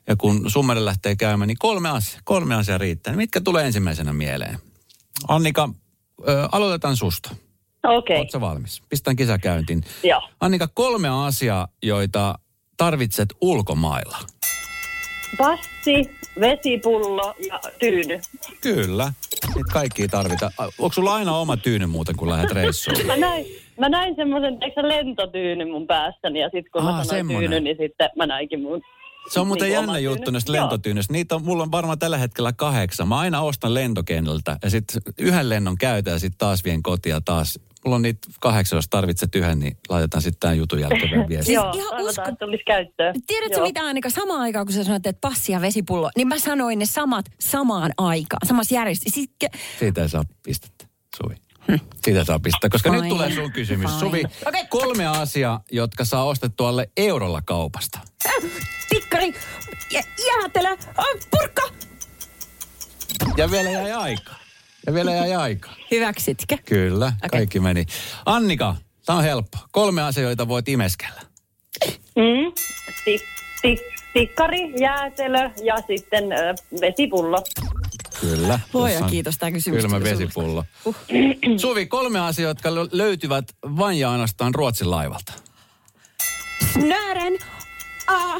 Ja kun summeri lähtee käymään, niin kolme asiaa, kolme asiaa riittää. Niin Mitkä tulee ensimmäisenä mieleen? Annika, äh, aloitetaan susta. Okei, Oletko valmis? Pistän kisakäyntiin. joo. Annika, kolme asiaa, joita tarvitset ulkomailla. Passi, vesipullo ja tyyny. Kyllä. Niitä kaikkia tarvitaan. A, Onko sulla aina oma tyyny muuten, kun lähdet reissuun? Mä näin, mä näin semmoisen, eikö se lentotyyny mun päässäni ja sitten kun Aa, mä sanoin semmonen. tyyny, niin sitten mä näinkin mun Se on muuten Niin jännä juttu näistä Joo. lentotyynyistä. Niitä on, mulla on varmaan tällä hetkellä kahdeksan. Mä aina ostan lentokenneltä ja sitten yhden lennon käytän ja sitten taas vien kotiin ja taas. Mulla on niitä kahdeksan, jos tarvitset yhden, niin laitetaan sitten tämän jutun jälkeen vielä viesti. Siis Joo, ihan usko- että tulisi käyttöön. Tiedätkö Joo. mitä Annika, samaan aikaan kun sä sanoit, että passi ja vesipullo, niin mä sanoin ne samat samaan aikaan, samassa järjestyksessä. Siis, ke- Siitä ei saa pistettä, Suvi. Siitä ei saa pistettä, koska Fine. nyt tulee sun kysymys. Fine. Suvi, Okei. kolme asiaa, jotka saa ostettua alle eurolla kaupasta. tikkari, ja, jäätelö, äh, purkka. Ja vielä jäi aika. Ja vielä jäi aika. Hyväksitkö? Kyllä, Okei. kaikki meni. Annika, tämä on helppo. Kolme asiaa, joita voit imeskellä. Mm. Tik, tik, tikkari, jäätelö ja sitten ö, vesipullo. Kyllä. Luoja Tuossa on kiitos, tämä kysymys Kylmä vesipullo. Suvi, kolme asiaa, jotka lö- löytyvät vain ja ainoastaan Ruotsin laivalta. Snören, a,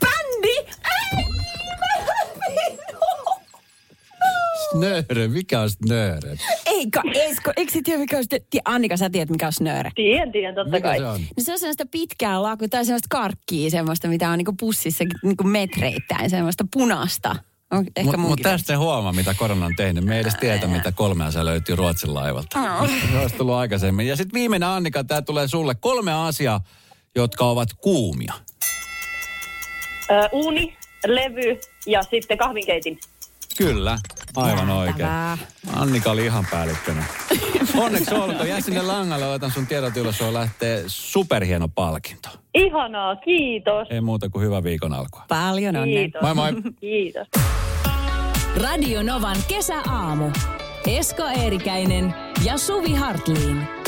bändi. Ei, Snöre, mikä on snöre? Eikä, Esko, eikö sä tiedä mikä on snöre? Annika, sä tiedät mikä on snöre. Tien, tien, totta Mikä kai. se on? No se on sellaista pitkää laku tai sellaista karkkia, semmoista, mitä on niinku pussissa niinku metreittäin, semmoista punasta. On ehkä Mutta mut tästä ei huomaa, mitä korona on tehnyt. Me ei edes tiedä, mitä kolme asiaa löytyy Ruotsin laivalta. Se olisi tullut aikaisemmin. Ja sitten viimeinen Annika, tämä tulee sulle. Kolme asiaa, jotka ovat kuumia? Ö, uuni, levy ja sitten kahvinkeitin. Kyllä, aivan oikein. Annika oli ihan päällikkönä. Onneksi olkoon. Jää sinne langalle, otan sun tiedot ylös, sulla lähtee superhieno palkinto. Ihanaa, kiitos. Ei muuta kuin hyvä viikon alkua. Paljon onnea. Kiitos. Moi moi. Kiitos. Radio Novan kesäaamu. Esko Eerikäinen ja Suvi Hartliin.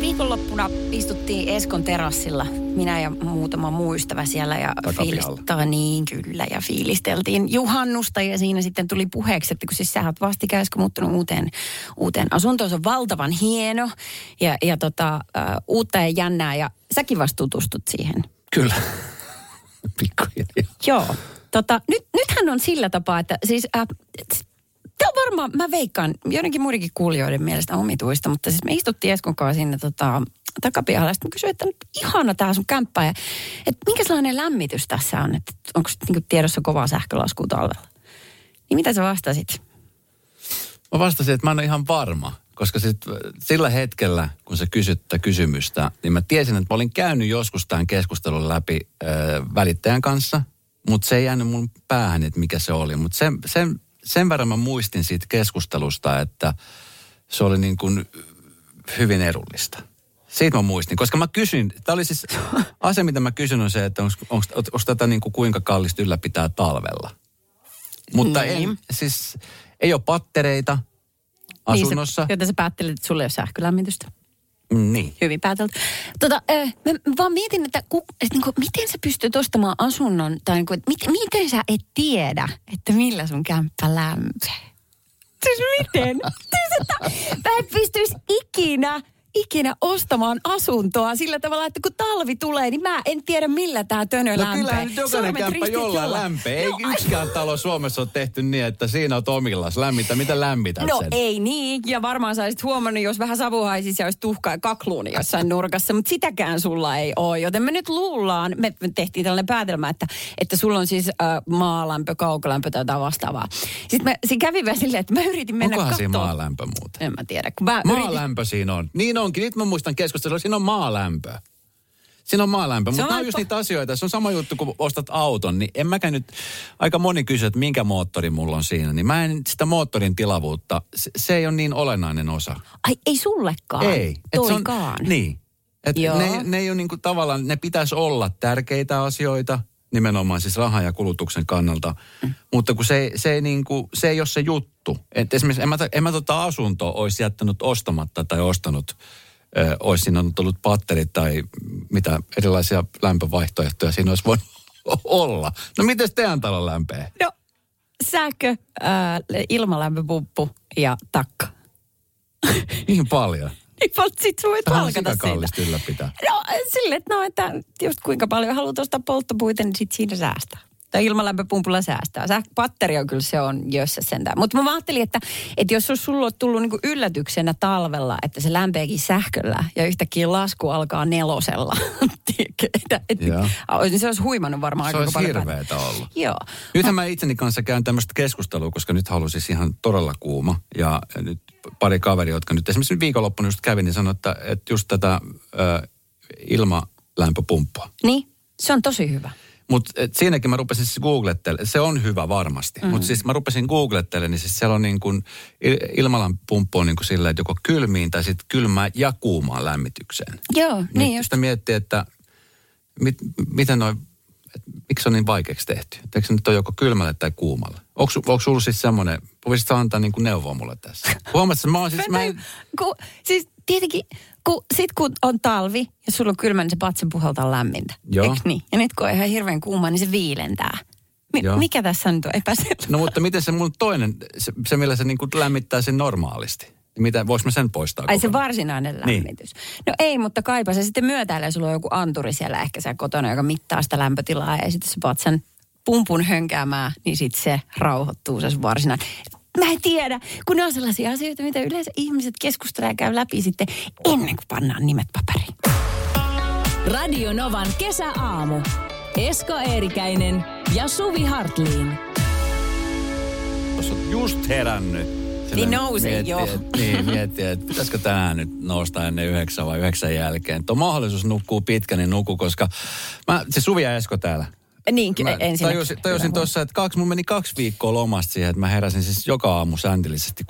Viikonloppuna istuttiin Eskon terassilla, minä ja muutama muu ystävä siellä ja Takapihalla. fiilist- niin kyllä ja fiilisteltiin juhannusta ja siinä sitten tuli puheeksi, että kun siis sä oot vastikään Esko muuttunut uuteen, uuteen asuntoon, se on valtavan hieno ja, ja tota, äh, uutta ja jännää ja säkin vasta tutustut siihen. Kyllä. Pikkuhiljaa. Joo. Tota, nyt, nythän on sillä tapaa, että siis... Äh, Tämä on varmaan, mä veikkaan, joidenkin muidenkin kuulijoiden mielestä omituista, mutta siis me istuttiin Eskon kanssa sinne tota, takapihalla. Sitten mä kysyin, että nyt ihana tämä sun kämppä. Ja, että minkälainen lämmitys tässä on? Että onko niin tiedossa kovaa sähkölaskua talvella? Niin mitä sä vastasit? Mä vastasin, että mä en ole ihan varma. Koska sit, sillä hetkellä, kun sä kysyt tätä kysymystä, niin mä tiesin, että mä olin käynyt joskus tämän keskustelun läpi äh, välittäjän kanssa, mutta se ei jäänyt mun päähän, että mikä se oli. Mutta sen, sen, sen verran mä muistin siitä keskustelusta, että se oli niin kuin hyvin Siitä mä muistin, koska mä kysyin, tämä oli siis asia, mitä mä kysyn on se, että onko tätä niin kuin kuinka kallista ylläpitää talvella. Mutta Niin. ei, siis ei ole pattereita asunnossa. Niin se, joten sä päättelit, että sulla ei ole sähkölämmitystä. Niin. Hyvin päätelty. Tota, äh, mä vaan mietin, että, ku, että niin kuin, miten sä pystyt ostamaan asunnon, tai niin kuin, että mit, miten sä et tiedä, että millä sun kämppä lämpee? Siis miten? siis, että mä en pystyisi ikinä, ikinä ostamaan asuntoa sillä tavalla, että kun talvi tulee, niin mä en tiedä millä tämä tönö No lämpee. kyllähän nyt jokainen kämppä jollain lämpee. Ei No, ai- yksikään talo Suomessa ole tehty niin, että siinä on omillas lämmintä. Mitä lämmität No sen? ei niin, ja varmaan sä olisit huomannut, jos vähän savu haisisi ja olisi tuhkaa ja kakluuni jossain nurkassa, mutta sitäkään sulla ei ole. Joten me nyt luullaan, me tehtiin tällainen päätelmä, että, että sulla on siis äh, maalämpö, kaukolämpö tai jotain vastaavaa. Sitten mä, siinä kävi vähän silleen, että mä yritin mennä Onkohan siinä maalämpö muuten? En mä tiedä. Kun mä yritin, Maalämpö siinä on. Niin onkin. Nyt mä muistan keskustelua. Siinä on maalämpö. Siinä on maalämpö, mutta on nämä on just niitä asioita. Se on sama juttu, kun ostat auton, niin en mäkään nyt, aika moni kysyy, että minkä moottori mulla on siinä, niin mä en sitä moottorin tilavuutta, se, se ei ole niin olennainen osa. ai ei sullekaan. Ei. Et se on-. Niin. Et Joo. ne, ne ei ole niinku tavallaan, ne pitäisi olla tärkeitä asioita, nimenomaan siis rahan ja kulutuksen kannalta. Mm. Mutta kun se, se, ei niinku, se ei ole se juttu. Et esimerkiksi en mä, en mä tota asuntoa olisi jättänyt ostamatta tai ostanut, ö, olisi siinä ollut patterit tai mitä erilaisia lämpövaihtoehtoja siinä olisi voinut olla. No miten teidän talo lämpee? No, sähkö, ää, ilmalämpöpumppu ja takka. Niin paljon. Niin, sit voit Tämä on palkata sitä ylläpitää. No sille, että no, että just kuinka paljon haluat ostaa polttopuita, niin sit siinä säästää. Tai ilmalämpöpumpulla säästää. Säh, patteri on kyllä se on jössä sentään. Mutta mä ajattelin, että, että jos olisi sulla tullut niinku yllätyksenä talvella, että se lämpeekin sähköllä ja yhtäkkiä lasku alkaa nelosella. Joo. niin se olisi huimannut varmaan Se aika olisi paljon. hirveetä ollut. Joo. Nythän mä itseni kanssa käyn tämmöistä keskustelua, koska nyt halusin siis ihan todella kuuma. Ja nyt pari kaveria, jotka nyt esimerkiksi viikonloppuna just kävin, niin sanoi, että, että just tätä ö, ilmalämpöpumppua. Niin, se on tosi hyvä. Mutta siinäkin mä rupesin siis googlettelemaan. Se on hyvä varmasti. Mm. Mutta siis mä rupesin googlettelemaan, niin siis siellä on niin kuin, ilmalämpöpumppu on niin kuin silleen, että joko kylmiin tai sitten kylmään ja kuumaan lämmitykseen. Joo, niin Nyt just. sitä miettii, että mit, miten noin, että miksi on niin vaikeaksi tehty? Et Eikö se nyt ole joko kylmälle tai kuumalle? Onko, onko sulla siis semmoinen, voisitko antaa niin kuin neuvoa mulle tässä? Huomaatko, mä oon siis, mä en, Ku, siis tietenkin, kun, sit kun on talvi ja sulla on kylmä, niin se patsa puhaltaa lämmintä. Joo. Eikö niin? Ja nyt kun on ihan hirveän kuuma, niin se viilentää. Mi- Joo. mikä tässä nyt on epäselvä? no mutta miten se mun toinen, se, se millä se niin kuin lämmittää sen normaalisti? Niin Mitä, voiko mä sen poistaa Ai se kokonaan? varsinainen Niin. lämmitys. No ei, mutta kaipa se sitten myötäilee. Sulla on joku anturi siellä ehkä siellä kotona, joka mittaa sitä lämpötilaa ja sitten se patsan pumpun hönkäämään, niin sitten se rauhoittuu se varsinainen. Mä en tiedä, kun ne on sellaisia asioita, mitä yleensä ihmiset keskustelee ja käy läpi sitten ennen kuin pannaan nimet paperiin. Radio Novan kesäaamu. Esko Eerikäinen ja Suvi Hartliin. Jos oot just herännyt, nouse miettii, jo. Et, niin, miettii, että pitäisikö tänään nyt nousta ennen yhdeksän vai yhdeksän jälkeen. Tuo mahdollisuus nukkuu pitkä, niin nuku, koska mä, se Suvi ja Esko täällä. Niin, Mä ensin. tajusin, tajusin tuossa, että kaksi, mun meni kaksi viikkoa lomasta siihen, että mä heräsin siis joka aamu säntillisesti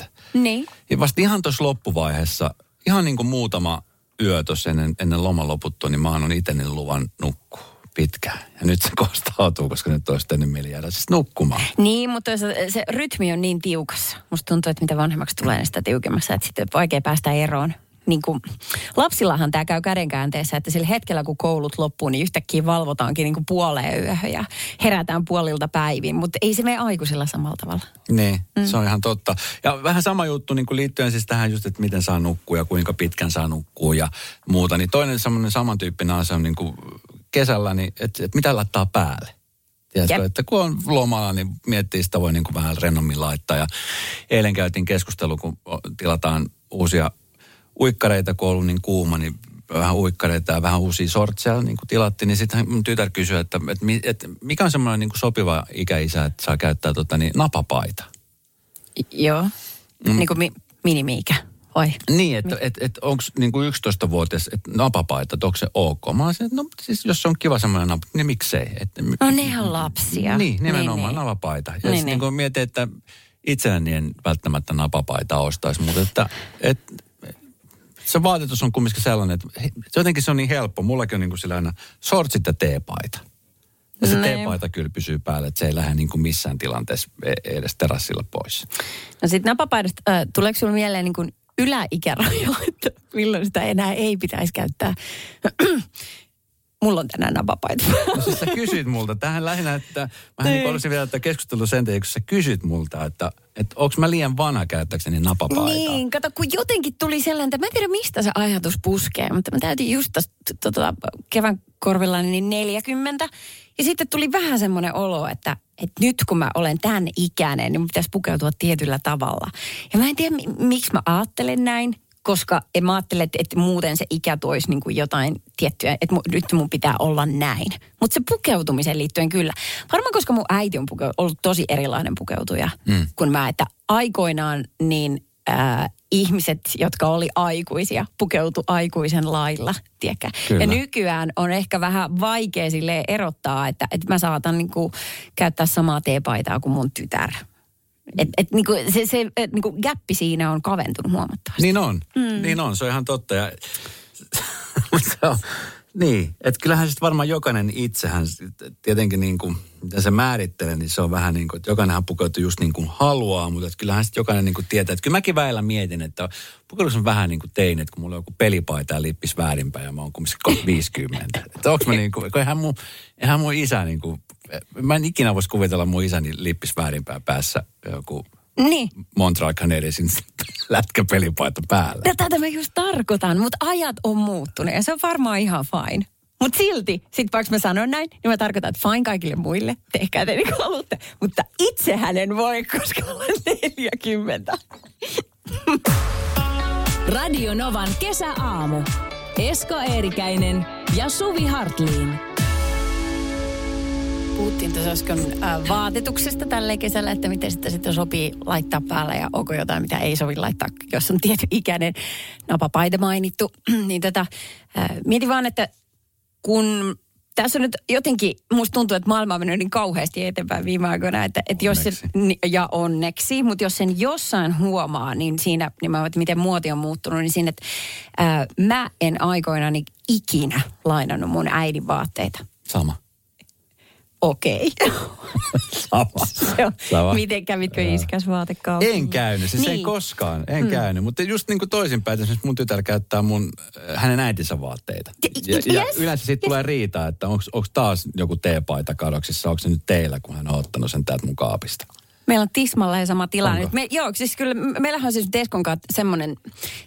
6.30. Niin. Ja vasta ihan tuossa loppuvaiheessa, ihan niin kuin muutama yö tuossa ennen, ennen loman loputtua, niin mä annan itse luvan nukkua pitkään. Ja nyt se kostautuu, koska nyt olisi tehnyt mieli jäädä siis nukkumaan. Niin, mutta se, se rytmi on niin tiukassa. Musta tuntuu, että mitä vanhemmaksi tulee, niin sitä tiukemmassa, että sitten vaikea päästä eroon. Niin kuin, lapsillahan tämä käy kädenkäänteessä, että sillä hetkellä kun koulut loppuu, niin yhtäkkiä valvotaankin niin kuin puoleen yöhön ja herätään puolilta päivin, mutta ei se mene aikuisilla samalla tavalla. Niin, mm. se on ihan totta. Ja vähän sama juttu niin kuin liittyen siis tähän just, että miten saa nukkua ja kuinka pitkän saa nukkua ja muuta. Niin toinen semmoinen samantyyppinen asia on niin kuin kesällä, niin että, että mitä laittaa päälle. Tiedätkö, Jep. että kun on lomalla, niin miettii sitä voi niin kuin vähän rennommin laittaa. Ja eilen käytiin keskustelu, kun tilataan uusia uikkareita, kun ollut niin kuuma, niin vähän uikkareita ja vähän uusia sortseja niin kuin tilattiin, niin sitten mun tytär kysyi, että, että, että mikä on semmoinen niin kuin sopiva ikäisä, että saa käyttää tota, niin, napapaita. Joo. Mm. Niin kuin mi- minimi-ikä, vai? Niin, että et, et onko niinku 11-vuotias että napapaita, että onko se ok? Mä olisin, että no siis jos se on kiva semmoinen napa, niin miksei. Että, No nehän on lapsia. Niin, nimenomaan Niin, niin. napapaita. Ja Niin, niin, niin. niin. niin mietin, että itselläni en välttämättä napapaita ostaisi, mutta että, että se vaatetus on kumminkin sellainen, että he- se jotenkin se on niin helppo. Mullakin on niin kuin sillä aina shortsit ja teepaita. Ja se Niin. teepaita kyllä pysyy päällä, että se ei lähde niin kuin missään tilanteessa e- edes terassilla pois. No sitten napapaidasta, äh, tuleeko sinulle mieleen niin kuin yläikäraja, että milloin sitä enää ei pitäisi käyttää? Mulla on tänään napapaita. No siis sä kysyt multa, tähän lähinnä, että mä niin olisin vielä tätä keskustelua sen takia, kun sä kysyt multa, että, että onko mä liian vanha käyttääkseni napapaitaa. Niin, kato, kun jotenkin tuli sellainen, että mä en tiedä mistä se ajatus puskee, mutta mä täytin just tästä tota, kevään korvilla niin 40. Ja sitten tuli vähän semmoinen olo, että, että nyt kun mä olen tämän ikäinen, niin pitäisi pukeutua tietyllä tavalla. Ja mä en tiedä, mi- miksi mä ajattelen näin, koska en mä ajattele, että, että muuten se ikä toisi niin kuin jotain tiettyä, että mu, nyt mun pitää olla näin. Mutta se pukeutumiseen liittyen kyllä. Varmaan koska mun äiti on puke, ollut tosi erilainen pukeutuja mm. kuin mä, että aikoinaan niin äh, ihmiset, jotka oli aikuisia, pukeutu aikuisen lailla, tiedätkö? Kyllä. Ja nykyään on ehkä vähän vaikea sille erottaa, että, että mä saatan niinku käyttää samaa teepaitaa kuin mun tytär. Et, et niinku se, se et niinku gappi siinä on kaventunut huomattavasti. Niin on, mm. niin on, se on ihan totta. Ja, se on, niin, että kyllähän sitten varmaan jokainen itsehän tietenkin niin kuin, mitä se määrittelee, niin se on vähän niin kuin, että jokainenhan pukeutuu just niin kuin haluaa, mutta että kyllähän sitten jokainen niin kuin tietää, että kyllä mäkin väillä mietin, että pukeutus on vähän niin kuin tein, että kun mulla on joku pelipaita ja lippis väärinpäin ja mä oon kumminkin kohta 50. Että onko mä niin kuin, kun eihän mun, eihän mun isä niin kuin, mä en ikinä voisi kuvitella mun isäni lippis väärinpäin päässä joku Niin. Montreal Canadiesin lätkäpelipaita päällä. Ja tätä mä just tarkoitan, mutta ajat on muuttunut ja se on varmaan ihan fine. Mutta silti, sit vaikka mä sanon näin, niin mä tarkoitan, että fine kaikille muille, tehkää te niin kuin haluatte. Mutta itse hänen voi, koska olen 40. Radio Novan kesäaamu. Esko Eerikäinen ja Suvi Hartliin. Puhuttiin tuossa äsken äh, vaatetuksesta tällä kesällä, että miten sitä sitten sopii laittaa päällä ja onko jotain, mitä ei sovi laittaa, jos on tietty ikäinen napapaita mainittu. niin tätä, äh, mietin vaan, että kun tässä on nyt jotenkin, musta tuntuu, että maailma on mennyt niin kauheasti eteenpäin viime aikoina, että, että jos se, Onneksi. ni- ja onneksi, mutta jos sen jossain huomaa, niin siinä, nimenomaan, että miten muoti on muuttunut, niin siinä, että ää, mä en aikoinani ikinä lainannut mun äidin vaatteita. Sama. Okei. Sama. Se on- Sama. Miten kävitkö iskäs vaatekaupassa? En käynyt, siis niin. ei koskaan, en mm. käynyt. Mutta just niin kuin toisinpäin, esimerkiksi mun tytär käyttää mun, äh, hänen äitinsä vaatteita. Ja- Ja, ja yes, yleensä siitä tulee riita, että onko taas joku teepaita kadoksissa, onko se nyt teillä, kun hän on ottanut sen täältä mun kaapista. Meillä on tismalleen sama tilanne. Onko? Me, joo, siis kyllä me- meillähän on siis Deskon kanssa semmoinen,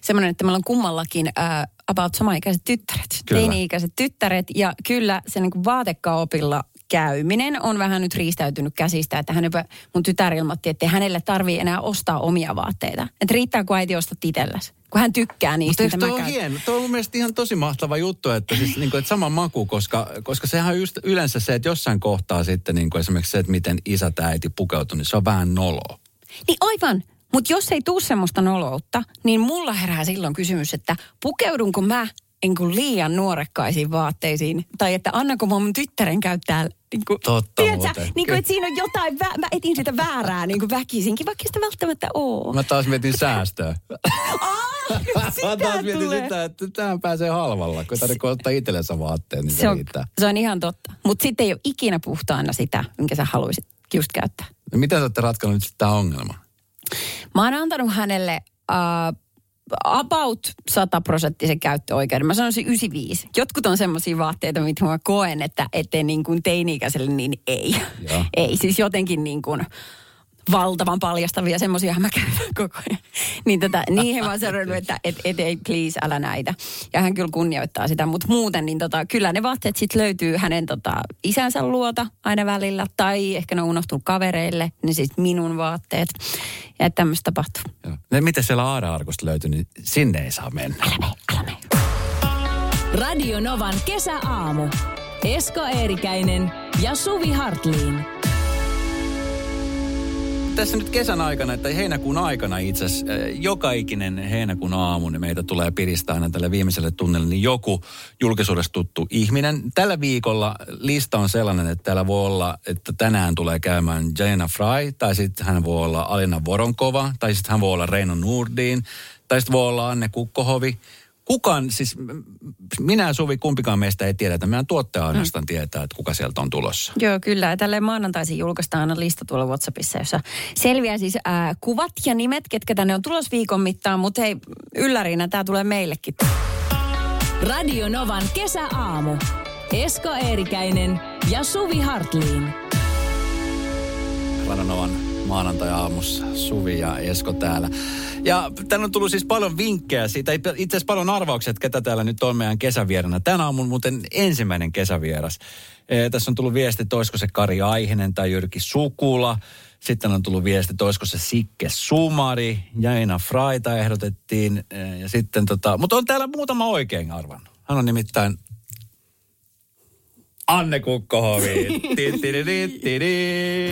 semmoinen, että meillä on kummallakin äh, about samaikäiset tyttäret. Kyllä. Teini-ikäiset tyttäret. Ja kyllä se niin vaatekaupilla käyminen on vähän nyt riistäytynyt käsistä, että hän jopa, mun tytär ilmoitti, että hänelle tarvii enää ostaa omia vaatteita. Että riittää, kun äiti ostat itselläsi. Kun hän tykkää niistä, Mutta eikö mä toi on käytän. hieno? Toi on mun mielestä ihan tosi mahtava juttu, että, siis, niin kuin, että sama maku, koska, koska sehän on just yleensä se, että jossain kohtaa sitten niin kuin esimerkiksi se, että miten isä tai äiti pukeutuu, niin se on vähän noloa. Niin aivan. Mutta jos ei tuu semmoista noloutta, niin mulla herää silloin kysymys, että pukeudunko mä niin kuin liian nuorekkaisiin vaatteisiin, tai että annanko mä mun tyttären käyttää niin kuin, Totta tiedätkö, muuten. niin kuin, että siinä on jotain, vä- mä etin sitä väärää niin kuin väkisinkin, vaikka sitä välttämättä oo. Mä taas mietin säästöä. Mä sitä taas mietin tulee. sitä, että tähän pääsee halvalla. Kun tarvitsee ottaa itsellensä vaatteet, niin se, on, riittää. se on ihan totta. Mutta sitten ei ole ikinä puhtaana sitä, minkä sä haluaisit just käyttää. No miten sä olette ratkonut nyt tämä ongelma? Mä oon antanut hänelle uh, about 100 prosenttisen käyttöoikeuden. Mä sanoisin 95. Jotkut on semmoisia vaatteita, mitä mä koen, että ettei niin kuin teini-ikäiselle, niin ei. Joo. Ei, siis jotenkin niin kuin valtavan paljastavia, semmoisia mä käytän koko ajan. Niin tota, niihin mä oon sanonut, että et, et, ei please, älä näitä. Ja hän kyllä kunnioittaa sitä, mutta muuten niin tota, kyllä ne vaatteet sitten löytyy hänen tota, isänsä luota aina välillä. Tai ehkä ne on unohtunut kavereille, niin sitten minun vaatteet. Ja että tämmöistä tapahtuu. No, miten siellä Aara-arkusta löytyy, niin sinne ei saa mennä. Älä mene, älä mene. Radio Novan kesäaamu. Esko Eerikäinen ja Suvi Hartliin. Tässä nyt kesän aikana, että heinäkuun aikana itse asiassa, joka ikinen heinäkuun aamu, niin meitä tulee piristää aina tälle viimeiselle tunnelle, niin joku julkisuudessa tuttu ihminen. Tällä viikolla lista on sellainen, että täällä voi olla, että tänään tulee käymään Jana Fry, tai sitten hän voi olla Alina Voronkova, tai sitten hän voi olla Reino Nurdin, tai sitten voi olla Anne Kukkohovi. Kukaan, siis minä Suvi, kumpikaan meistä ei tiedä, että meidän tuottaja ainoastaan tietää, että kuka sieltä on tulossa. Joo, kyllä. Ja Tälleen maanantaisin julkaistaan aina lista tuolla WhatsAppissa, jossa selviää siis ää, kuvat ja nimet, ketkä tänne on tulos viikon mittaan, mutta hei, yllärinä tämä tulee meillekin. Radio Novan kesäaamu. Esko Eerikäinen ja Suvi Hartliin. Radanovan maanantai-aamussa Suvi ja Esko täällä. Ja tänne on tullut siis paljon vinkkejä siitä, itse asiassa paljon arvauksia, että ketä täällä nyt on meidän kesävierana. Tänä aamun muuten ensimmäinen kesävieras. E, tässä on tullut viesti, että olisiko se Kari Aihinen tai Jyrki Sukula. Sitten on tullut viesti, että olisiko se Sikke Sumari, Jaina Fraita ehdotettiin. E, ja sitten tota, mutta on täällä muutama oikein arvannut. Hän on nimittäin Anne Kukkohovi.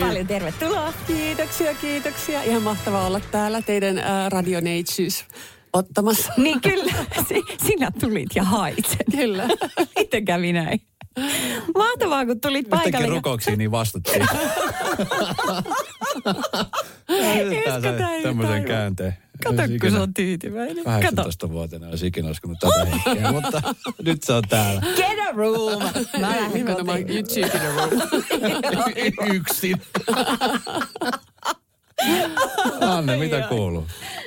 Paljon tervetuloa. Kiitoksia, kiitoksia. Ihan mahtavaa olla täällä teidän äh, radioneitsyys ottamassa. Niin kyllä, si- sinä tulit ja hait sen. Kyllä. Miten kävi näin? Mahtavaa, kun tulit Yhtäkkiä paikalle. ja- rukouksiin niin vastattiin. Esko, Tämmöisen käänteen. Kato, kun se on tyytyväinen. Kato. 18-vuotiaana olisi ikinä uskonut tätä hetkeä, mutta nyt se on täällä. A room. Mä lähden Nimenomaan kotiin. you cheek in a room. Yksin. Anne, mitä kuuluu?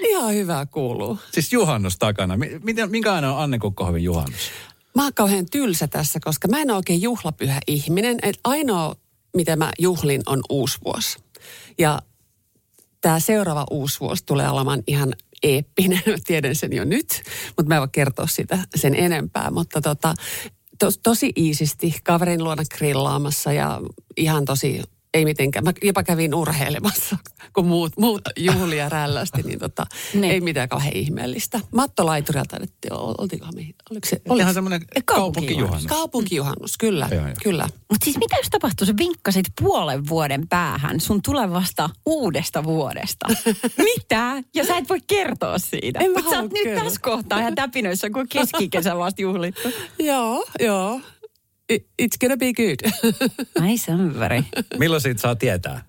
Ihan hyvää kuuluu. Siis juhannus takana. Mi- Miten, minkälainen on Anne Kukkohovin juhannus? Mä oon kauhean tylsä tässä, koska mä en ole oikein juhlapyhä ihminen. Et ainoa, mitä mä juhlin, on uusi vuosi. Ja tämä seuraava uusi vuosi tulee olemaan ihan eeppinen. Mä tiedän sen jo nyt, mutta mä en voi kertoa sitä sen enempää. Mutta tota, tos, tosi iisisti kaverin luona grillaamassa ja ihan tosi, ei mitenkään. Mä jopa kävin urheilemassa, kun muut, muut juhlia rällästi, niin tota, Niin. ei mitään kauhean ihmeellistä. Matto Laiturilta taidettiin, ol- oltiinkohan me, oliko se? Oliko semmoinen kaupunkijuhannus. Kaupunkijuhannus, kyllä, Joo, joo. kyllä. Mutta siis mitä jos tapahtuu, sä vinkkasit puolen vuoden päähän sun tulevasta uudesta vuodesta? mitä? Ja sä et voi kertoa siitä. En mä Mut sä oot nyt tässä kohtaa ihan täpinöissä, kun keskikesä vasta juhlittu. Joo, joo. It's gonna be good. Ai sanvari. Milloin siitä saa tietää?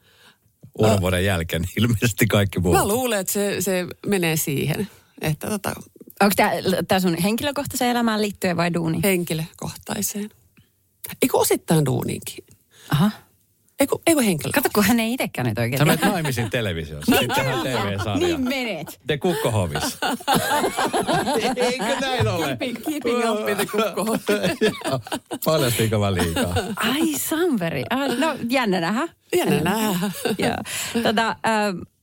Uuden vuoden jälkeen ilmeisesti kaikki muut. Mä luulen, että se, se menee siihen, että tota, Onko tämä sun henkilökohtaiseen elämään liittyen vai duuni? henkilökohtaiseen. Eikö osittain duuninkin? Aha. Eikö, eikö henkilö? Kato, kun hän ei itsekään nyt oikein Sä menet naimisiin televisiossa. Sitten tehdään TV-sarja. Niin menet. The Kukkohovis. Eikö näin ole? Keeping, keeping up with the kukko. Joo. Paljastiinko mä liikaa? Ai Sanveri. Ah, no jännä nähdä. Jännä nähdä. Joo. Tota, äh,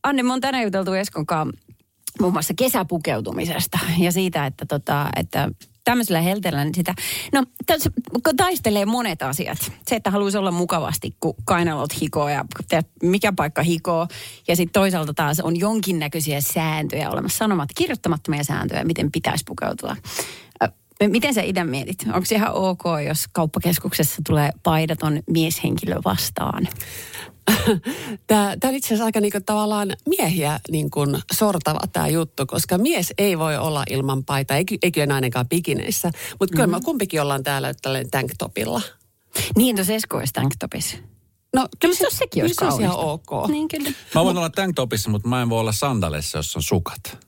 Anne, me on tänään juteltu Eskon kanssa muun muassa kesäpukeutumisesta ja siitä, että, tota, että tämmöisellä helteellä niin sitä, no tässä, taistelee monet asiat. Se, että haluaisi olla mukavasti, kun kainalot hikoo ja mikä paikka hikoo. Ja sitten toisaalta taas on jonkinnäköisiä sääntöjä olemassa, sanomat kirjoittamattomia sääntöjä, miten pitäisi pukeutua. Miten sä idän mietit? Onko se ihan ok, jos kauppakeskuksessa tulee paidaton mieshenkilö vastaan? Tämä, tämä on itse asiassa aika niin kuin, tavallaan miehiä niin kuin, sortava tämä juttu, koska mies ei voi olla ilman paitaa, ei, ei kyllä ainakaan pikineissä. Mutta kyllä Mm-hmm. me kumpikin ollaan täällä tällainen tanktopilla. Niin, tuossa Esko olisi tanktopissa. No kyllä Se, sekin olisi se olisi ihan ok. Niin kyllä. Mä voin olla tanktopissa, mutta mä en voi olla sandaleissa, jos on sukat.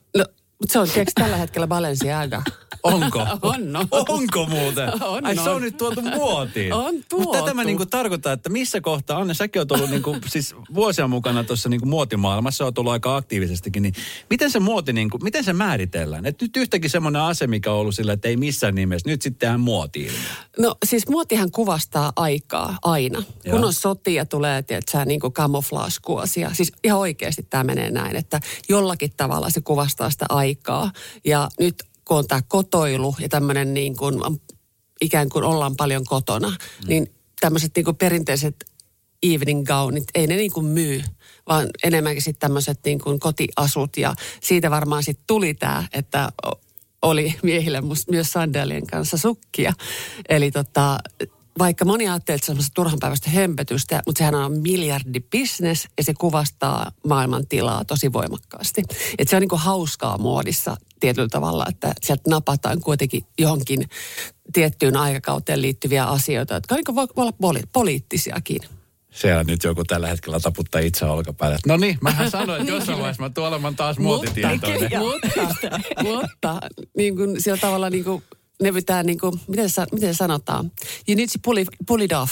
No, mutta se on tiedätkö, tällä hetkellä Balenciaga. Onko? On, on. Onko muuten? On, Ai se on. nyt tuotu muotiin. On Mutta tätä mä tuotu. niinku tarkoitan, että missä kohtaa, Anne, säkin oot ollut niinku, siis vuosia mukana tuossa niinku muotimaailmassa, oot ollut aika aktiivisestikin, niin miten se muoti, niinku, miten se määritellään? Et nyt yhtäkkiä semmoinen ase, mikä on ollut sillä, että ei missään nimessä, nyt sitten tehdään muoti No siis muotihan kuvastaa aikaa aina. Joo. Kun on sotia, tulee tiedätkö, niin kuin camouflage-kuosia. Siis ihan oikeasti tämä menee näin, että jollakin tavalla se kuvastaa sitä aikaa. Ja nyt kun on tämä kotoilu ja tämmöinen niin kuin, ikään kuin ollaan paljon kotona, mm. niin tämmöiset niin kuin perinteiset evening gownit, ei ne niin kuin myy, vaan enemmänkin sitten tämmöiset niin kuin kotiasut. Ja siitä varmaan sitten tuli tämä, että oli miehille myös sandaalien kanssa sukkia. Eli tota, vaikka moni ajattelee, että se on semmoista turhanpäiväistä hömpötystä, mutta sehän on miljardibisnes ja se kuvastaa maailman tilaa tosi voimakkaasti. Et se on niin kuin hauskaa muodissa tietyllä tavalla, että sieltä napataan kuitenkin johonkin tiettyyn aikakauteen liittyviä asioita, jotka niin kuin voi olla poli- poliittisiakin. Siellä nyt joku tällä hetkellä taputtaa itse olkapäälle. No niin, mähän sanoin, että jossain vaiheessa mä tuolla mä taas muotitietoinen. mutta, mutta niin kuin sillä tavalla niin kuin ne pitää niin kuin, miten, sa- miten se sanotaan? You need to pull it, pull it off.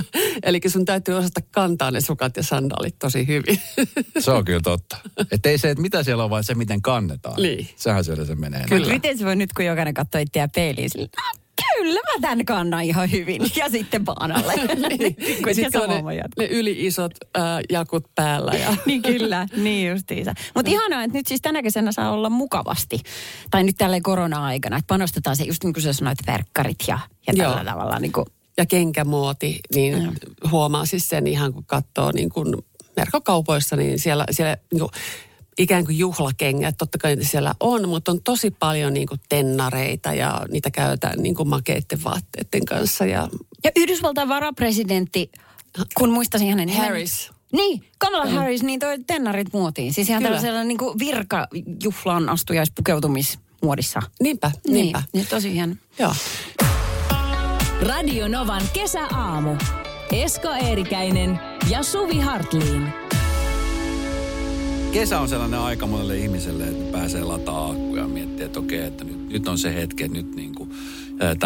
Eli sun täytyy osata kantaa ne sukat ja sandaalit tosi hyvin. Se on kyllä totta. Että ei se, että mitä siellä on, vaan se, miten kannetaan. Niin. Sehän siellä se menee. Kyllä. Miten se voi nyt, kun jokainen katsoo itseään peiliin, sillä, "No, kyllä mä tämän kannan ihan hyvin. Ja sitten baanalle. Niin. kun Ja se sitten on ne, ne yli-isot äh, jakut päällä. Ja, niin kyllä, niin justiinsa. Mutta ihanaa, että nyt siis tänä kesänä saa olla mukavasti. Tai nyt tälleen korona-aikana, että panostetaan se just niin kuin sä sanoit, verkkarit ja, ja tällä Joo. tavalla. Niin kuin, ja kenkämuoti, niin huomaa siis sen ihan kun katsoo niin kuin verkkokaupoissa, niin siellä, siellä niin kuin, ikään kuin juhlakengät, totta kai niitä siellä on, mutta on tosi paljon niin kuin tennareita ja niitä käytetään niin kuin makeitten vaatteiden kanssa. Ja ja Yhdysvaltain varapresidentti, kun muistasin hänen Harris. Niin, Kamala Harris, niin toi tennarit muotiin. Siis ihan Kyllä. tällaisella niin kuin virkajuhlaan astujaispukeutumismuodissa. niinpä, niinpä. Niin, niin tosi hieno. Joo. Radio Novan kesäaamu. Esko Eerikäinen ja Suvi Hartliin. Kesä on sellainen aika monelle ihmiselle, että pääsee lataa akkuja ja miettiä, että okei, että nyt, nyt on se hetki, että nyt niin kuin,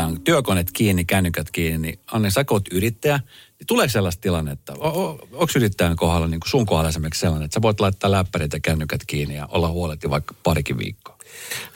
on työkoneet kiinni, kännykät kiinni, niin Anne, sä oot yrittäjä, niin tuleeko sellaista tilannetta, onko yrittäjän kohdalla, niin kuin sun kohdalla esimerkiksi sellainen, että sä voit laittaa läppärit ja kännykät kiinni ja olla huoleti vaikka parikin viikkoa?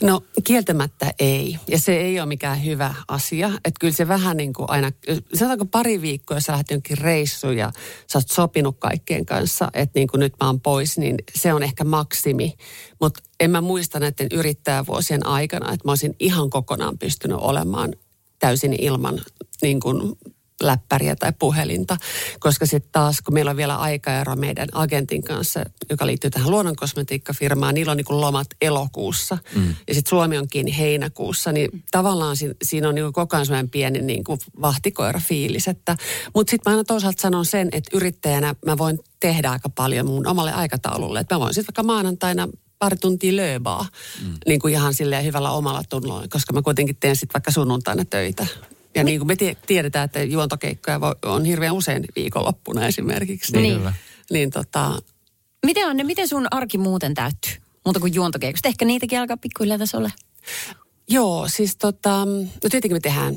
No kieltämättä ei. Ja se ei ole mikään hyvä asia. Että kyllä se vähän niin kuin aina, sanotaanko pari viikkoa, jos sä lähdet jonkin reissuun ja sä oot sopinut kaikkien kanssa, että niin kuin nyt mä oon pois, niin se on ehkä maksimi. Mutta en mä muista näiden yrittäjävuosien aikana, että mä olisin ihan kokonaan pystynyt olemaan täysin ilman niin kuin läppäriä tai puhelinta, koska sitten taas, kun meillä on vielä aikaero meidän agentin kanssa, joka liittyy tähän luonnonkosmetiikkafirmaan, niillä on niin kuin lomat elokuussa mm. ja sitten Suomi on kiinni heinäkuussa, niin tavallaan si- siinä on niin kuin koko ajan sellainen pieni niin kuin vahtikoira-fiilis. Että, mutta sitten mä aina toisaalta sanon sen, että yrittäjänä mä voin tehdä aika paljon mun omalle aikataululle, että mä voin sitten vaikka maanantaina pari tuntia lööbaa, mm. niin kuin ihan silleen hyvällä omalla tunnolla, koska mä kuitenkin teen sitten vaikka sunnuntaina töitä. Ja niin kuin me tie- tiedetään, että juontokeikkoja voi- on hirveän usein viikonloppuna esimerkiksi. Niin. Kyllä. Niin tota, Miten on ne, miten sun arki muuten täyttyy? Muuta kuin juontokeikosta. Ehkä niitäkin alkaa pikkuhiljaa tässä olla. joo, siis tota, no tietenkin me tehdään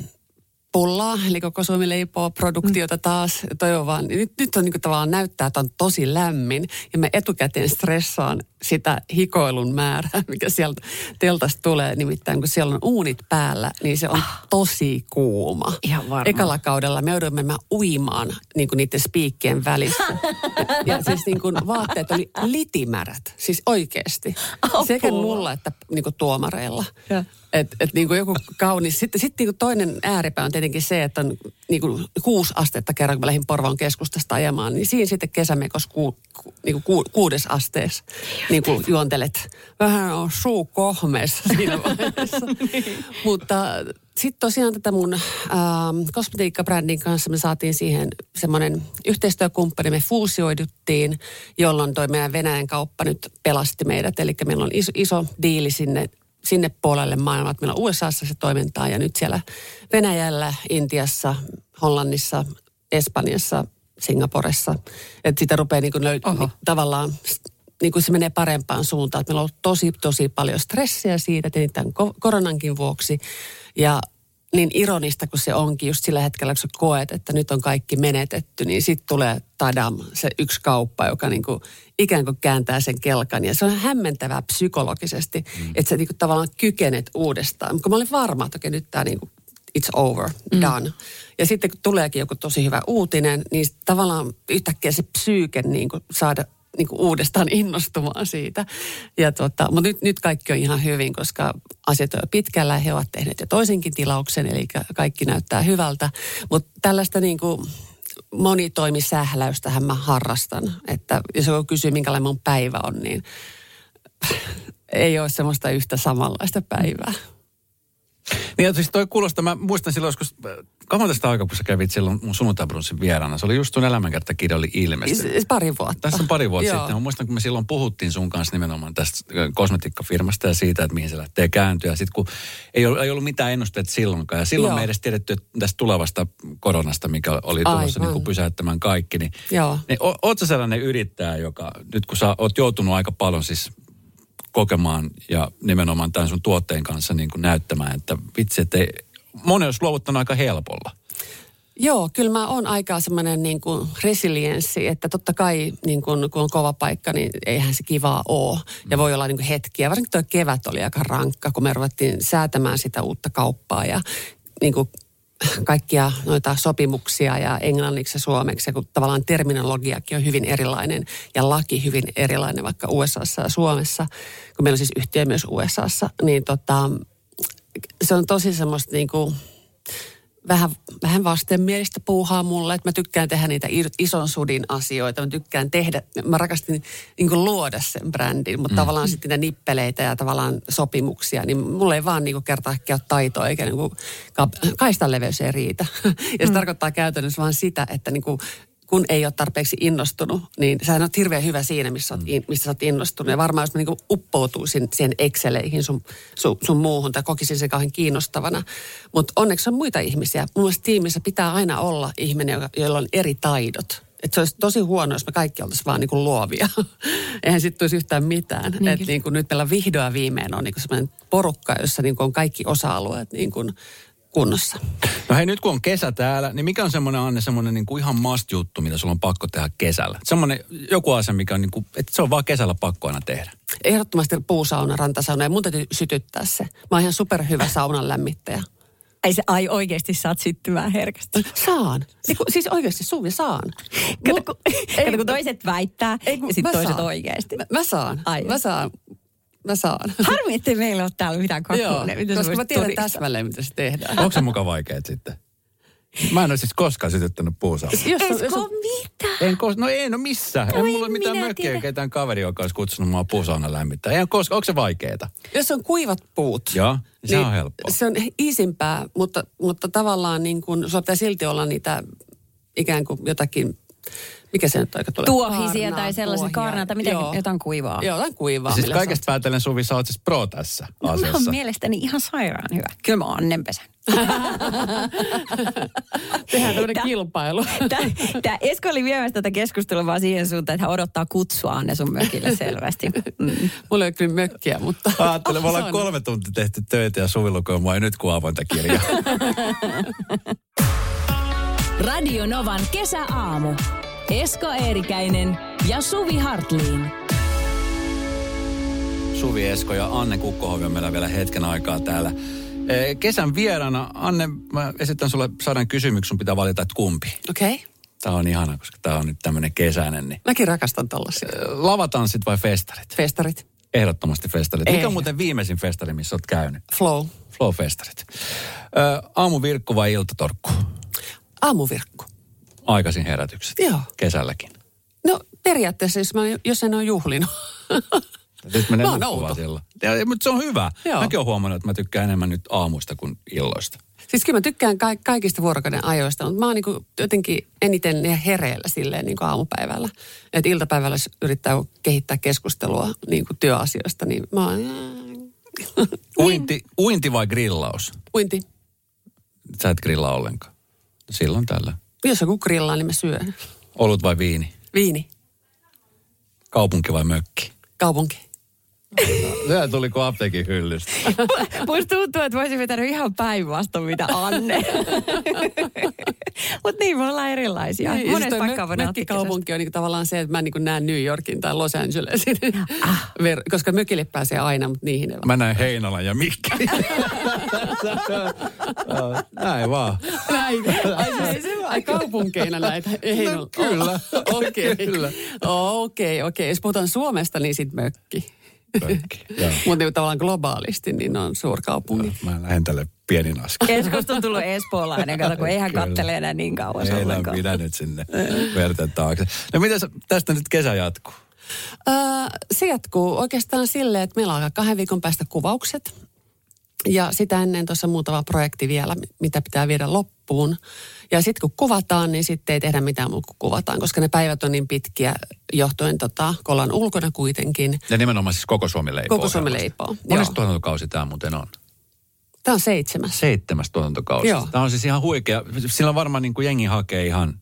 pullaa, eli koko Suomi leipoo produktiota taas. Toivon vaan, nyt, nyt on niin kuin tavallaan näyttää, että on tosi lämmin. Ja mä etukäteen stressaan sitä hikoilun määrää, mikä sieltä teltasta tulee. Nimittäin kun siellä on uunit päällä, niin se on tosi kuuma. Ihan varma. Ekalla kaudella me jouduimme mä uimaan niin kuin niiden spiikkien välissä. Ja, ja siis niin kuin vaatteet oli litimärät, siis oikeasti. Sekä mulla että niin kuin tuomareilla. Ja. Et, et niin kuin joku kaunis. Sitten, sitten niin kuin toinen ääripää on tietenkin se, että on niin kuin kuusi astetta kerran, kun mä lähdin Porvoon keskustasta ajamaan, niin siinä sitten kesämekos ku, ku, niin kuin ku, kuudes asteessa. Niin niin kuin juontelet. Vähän on suu kohmeessa siinä vaiheessa. Mutta sitten tosiaan tätä mun ähm, kosmetiikkabrändin kanssa me saatiin siihen semmoinen yhteistyökumppani, me fuusioiduttiin, jolloin toi meidän Venäjän kauppa nyt pelasti meidät. Eli meillä on iso, iso diili sinne sinne puolelle maailmaa. Meillä on USAssa se toimintaa ja nyt siellä Venäjällä, Intiassa, Hollannissa, Espanjassa, Singaporessa. Että sitä rupeaa niin löy- tavallaan niin kuin se menee parempaan suuntaan. Että meillä on ollut tosi, tosi paljon stressiä siitä, että tämän koronankin vuoksi. Ja niin ironista kuin se onkin just sillä hetkellä, kun sä koet, että nyt on kaikki menetetty, niin sitten tulee tadam, se yksi kauppa, joka niin kuin ikään kuin kääntää sen kelkan. Ja se on hämmentävää psykologisesti, mm. että sä niin kuin tavallaan kykenet uudestaan. Kun mä olin varma, että okei, nyt tämä niin kuin it's over, mm. done. Ja sitten kun tuleekin joku tosi hyvä uutinen, niin tavallaan yhtäkkiä se psyyke niin kuin saada niin kuin uudestaan innostumaan siitä. Ja tota, mutta nyt, nyt kaikki on ihan hyvin, koska asiat on jo pitkällä. He ovat tehneet jo toisenkin tilauksen, eli kaikki näyttää hyvältä. Mutta tällaista niin kuin monitoimisähläystähän mä harrastan. Että jos joku kysyy, minkälainen mun päivä on, niin ei ole semmoista yhtä samanlaista päivää. Niin, siis toi kuulostaa, mä muistan silloin joskus, kauan tästä aikaa, kun sä kävit silloin mun sunnuntaibrunsin vieraana. Se oli just sun elämänkertakirja oli ilmestynyt. Siis pari vuotta. Tässä on pari vuotta sitten. Mä muistan, kun me silloin puhuttiin sun kanssa nimenomaan tästä kosmetiikkafirmasta ja siitä, että mihin se lähtee kääntyä. Sitten kun ei ollut, ei ollut mitään ennusteet silloinkaan. Ja silloin Joo. me edes tiedetty tästä tulevasta koronasta, mikä oli tulossa niin kuin pysäyttämään kaikki. Niin, Joo. niin o, oot sä sellainen yrittäjä, joka nyt kun sä oot joutunut aika paljon siis kokemaan ja nimenomaan tämän sun tuotteen kanssa niin kuin näyttämään, että vitsi, että ei, moni olisi luovuttanut aika helpolla. Joo, kyllä mä oon aika semmoinen niin kuin resilienssi, että totta kai niin kuin, kun on kova paikka, niin eihän se kivaa ole. Ja voi olla niin kuin hetkiä, varsinkin tuo kevät oli aika rankka, kun me ruvettiin säätämään sitä uutta kauppaa ja niin kuin kaikkia noita sopimuksia ja englanniksi ja suomeksi, kun tavallaan terminologiakin on hyvin erilainen ja laki hyvin erilainen vaikka USAssa ja Suomessa, kun meillä on siis yhtiö myös USAssa, niin tota, se on tosi semmoista niin kuin, vähän, vähän vastenmielistä puuhaa mulle, että mä tykkään tehdä niitä ison sudin asioita. Mä tykkään tehdä, mä rakastin niin kuin luoda sen brändin, mutta mm. tavallaan sitten niitä nippeleitä ja tavallaan sopimuksia, niin mulle ei vaan niin kuin kerta ole taitoa, eikä niin kuin, kaistan leveys ei riitä. ja se mm. tarkoittaa käytännössä vaan sitä, että niin kuin kun ei ole tarpeeksi innostunut, niin sä oot hirveän hyvä siinä, missä oot, in, missä oot innostunut. Ja varmaan jos mä niin uppoutuisin siihen Exceleihin sun, sun, sun muuhun tai kokisin sen kauhean kiinnostavana. Mutta onneksi on muita ihmisiä. Mun mielestä tiimissä pitää aina olla ihminen, jolla on eri taidot. Et se olisi tosi huono, jos me kaikki oltaisiin vaan niin kuin luovia. Eihän sitten tulisi yhtään mitään. Niin. Et niin kuin nyt meillä vihdoin viimein on niin kuin sellainen porukka, jossa niin kuin on kaikki osa-alueet niin kuin kunnossa. No hei, nyt kun on kesä täällä, niin mikä on semmoinen, Anne, semmoinen niin kuin ihan must-juttu, mitä sulla on pakko tehdä kesällä? Semmoinen joku asia, mikä on niin kuin, että se on vaan kesällä pakko aina tehdä. Ehdottomasti puusauna, rantasauna ja mun täytyy sytyttää se. Mä oon ihan superhyvä saunan lämmittäjä. Ei se, ai oikeasti saat syttymään herkästi. Saan. Eiku, siis oikeasti Suvi saan. Kato, kun, kato, kun toiset väittää ei, ja sitten toiset saan. oikeasti. Mä, mä saan. Ai. Mä saan mä saan. Harmi, ettei meillä ole täällä mitään kakkuune. Joo, koska mä tiedän todistaa. täsmälleen, mitä se tehdään. Onko se muka vaikeet sitten? Mä en ole siis koskaan sytyttänyt puusaa. Eikö on... mitään? En kos... No ei, no missä? Voi en mulla ole mitään mökkiä, ketään kaveri, joka olisi kutsunut mua puusauna lämmittää. Ei, kos... Onko se vaikeeta? Jos on kuivat puut. Joo, niin se niin on helppoa. Se on isimpää, mutta, mutta tavallaan niin kuin, sulla pitää silti olla niitä ikään kuin jotakin mikä se nyt aika tulee? Tuohisia tai sellaisia kaarnaa, tai miten Joo. jotain kuivaa. Joo, jotain kuivaa. Siis kaikesta saat... päätellen Suvi, sä oot siis pro tässä asiassa. Mä oon mielestäni ihan sairaan hyvä. Kyllä mä oon Annenpesä. Tehdään tämmöinen kilpailu. Tämä Esko oli viemässä tätä keskustelua vaan siihen suuntaan, että hän odottaa kutsua Anne sun mökille selvästi. Mm. Mulla ei ole kyllä mökkiä, mutta... Ajattelen, me ollaan kolme tuntia tehty töitä ja Suvi lukee mua ei nyt kuin avointa kirjaa. Radio Novan kesäaamu. Esko Eerikäinen ja Suvi Hartliin. Suvi Esko ja Anne Kukkohovi on meillä vielä hetken aikaa täällä. Eh, kesän vieraana, Anne, mä esitän sulle sadan kysymyksen, sun pitää valita, että kumpi. Okei. Okay. Tämä on ihana, koska tämä on nyt tämmöinen kesäinen. Niin... Mäkin rakastan tällaisia. Eh, lavatanssit vai festarit? Festarit. Ehdottomasti festarit. Mikä on muuten viimeisin festari, missä olet käynyt? Flow. Flow-festarit. Ö, aamuvirkku vai iltatorkku? Aamuvirkku aikaisin herätykset. Joo. Kesälläkin. No periaatteessa, jos, mä, jos en ole juhlinut. Sitten menee nukkumaan silloin. Ja, mutta se on hyvä. Joo. Mäkin olen huomannut, että mä tykkään enemmän nyt aamuista kuin illoista. Siis kyllä mä tykkään ka- kaikista vuorokauden ajoista, mutta mä oon niin jotenkin eniten hereillä silleen niin aamupäivällä. Että iltapäivällä jos yrittää kehittää keskustelua niin kuin työasioista, niin mä oon... Uinti, uinti vai grillaus? Uinti. Sä et grillaa ollenkaan. Silloin tällä. Jos joku grillaa, niin mä syön. Olut vai viini? Viini. Kaupunki vai mökki? Kaupunki. Sehän tuli kuin apteekin hyllystä. Musta tuntuu, että voisin vetänyt ihan päinvastoin mitä Anne. Mutta niin, me ollaan erilaisia. Niin, Monesta siis toi paikkaa voi mö- nauttia mökkikaupunki on niin tavallaan se, että mä niin näen New Yorkin tai Los Angelesin. Ver- koska mökille pääsee aina, mutta niihin ei Mä näen Heinolan ja Mikki. Näin vaan. Näin. Ai, se, ai kaupunkeina näitä. Ei, no, kyllä. Okei. Kyllä. Okei, okei. Jos puhutaan Suomesta, niin sitten mökki. Mutta niin tavallaan globaalisti, niin on suurkaupungit. Mä lähden tälle pienin askel. Keskusta on tullut espoolainen, kato, kun eihän kattele enää niin kauan Ei ollenkaan. pidä nyt sinne verten taakse. No miten tästä nyt kesä jatkuu? Öö, se jatkuu oikeastaan silleen, että meillä alkaa kahden viikon päästä kuvaukset. Ja sitä ennen tuossa muutama projekti vielä, mitä pitää viedä loppuun. Ja sitten kun kuvataan, niin sitten ei tehdä mitään muuta kuin kuvataan, koska ne päivät on niin pitkiä johtuen, tota, kun ollaan ulkona kuitenkin. Ja nimenomaan siis koko Suomi leipoo. Koko Suomi leipoo, Monesti joo. tuotantokausi tämä muuten on? Tämä on seitsemäs. Seitsemäs tuotantokausi. Joo. Tämä on siis ihan huikea. Sillä varmaan niin kuin jengi hakee ihan...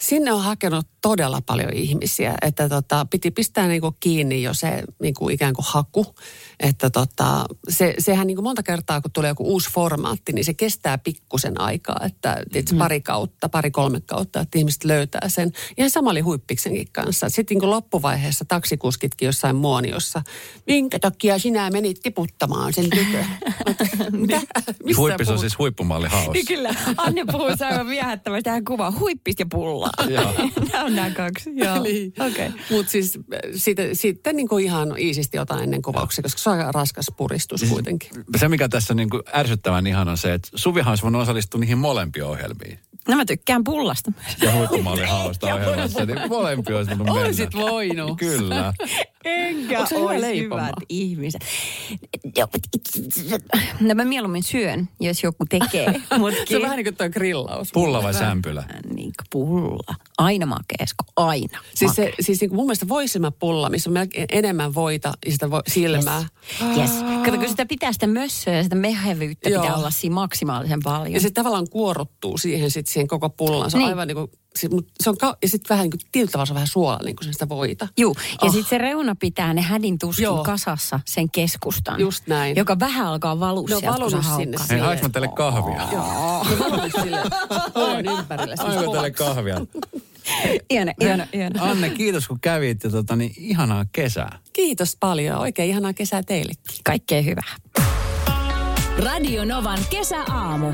Sinne on hakenut todella paljon ihmisiä, että tota, piti pistää niinku kiinni jo se niinku ikään kuin haku. Että tota, se, sehän niinku monta kertaa, kun tulee joku uusi formaatti, niin se kestää pikkusen aikaa, että mm. pari kautta, pari kolme kautta, että ihmiset löytää sen. Ihan sama oli huippiksenkin kanssa. Sitten niinku loppuvaiheessa taksikuskitkin jossain muoniossa, minkä takia sinä menit tiputtamaan sen tytön? Mitä? Mistä Huippis on siis huippumalli haus. Niin kyllä, Anne puhuu aivan viehättävästi tähän kuvaan. Huippis ja pullaa. Joo. nämä on nämä kaksi. Joo. Niin. Okei. Mutta siis äh, siitä, sitten niin kuin ihan iisisti otan ennen kuvauksia, koska aika raskas puristus Siis- kuitenkin. Se, mikä tässä niin kuin ärsyttävän ihan on se, että Suvihan olisi voinut osallistua niihin molempiin ohjelmiin. No mä tykkään pullasta. Ja huippumalli hausta ohjelmassa. Niin molempi olisi voinut mennä. Oisit voinut. Kyllä. Enkä Onko se hyvä leipomaan? hyvät ihmiset. No mä mieluummin syön, jos joku tekee. Se on vähän niin kuin tuo grillaus. Pulla vai sämpylä? Niin kuin pulla. Aina makeesko, aina. Siis, se, siis niin kuin mun mielestä voisilmäpulla, missä on melkein enemmän voita ja sitä vo, silmää. Yes. Kato, kun sitä pitää sitä mössöä ja sitä mehevyyttä Joo. pitää olla siinä maksimaalisen paljon. Ja se tavallaan kuoruttuu siihen, sit siihen koko pullaan. Se on Niin. aivan niin kuin, se, mut se on, ka- ja sitten vähän niin kuin, tavalla se on vähän suolaa niin kuin sitä voita. Juu, ja Oh. sitten se reuna pitää ne hädin tuskin Joo. kasassa sen keskustan. Just näin. Joka vähän alkaa valua Ne on sieltä, kun sä sinne. Hei, mä teille kahvia? Joo. Sille ympärille. siis Aivan teille kahvia. Ihana, ihana, ihana. Anne, kiitos kun kävit ja tota, niin, ihanaa kesää. Kiitos paljon. Oikein ihanaa kesää teillekin. Kaikkea hyvää. Radio Novan kesäaamu.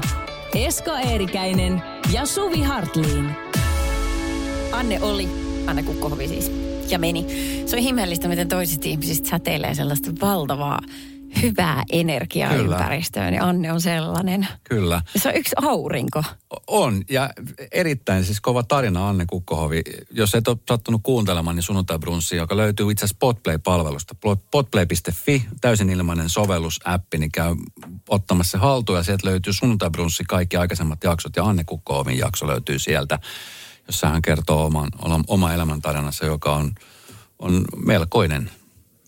Esko Eerikäinen ja Suvi Hartliin. Anne oli, Anne Kukkohovi siis, ja meni. Se on ihmeellistä, miten toisista ihmisistä säteilee sellaista valtavaa hyvää energiaa Kyllä. ympäristöön. Ja Anne on sellainen. Kyllä. Se on yksi aurinko. On, ja erittäin siis kova tarina Anne Kukkohovi. Jos et ole sattunut kuuntelemaan, niin sunnuntai brunssi, joka löytyy itse asiassa Podplay-palvelusta. Podplay.fi, täysin ilmainen sovellusäppi, niin käy ottamassa se haltuun ja sieltä löytyy sunnuntai brunssi, kaikki aikaisemmat jaksot ja Anne Kukkohovin jakso löytyy sieltä, jossa hän kertoo oman, oma elämäntarinansa, joka on, on melkoinen,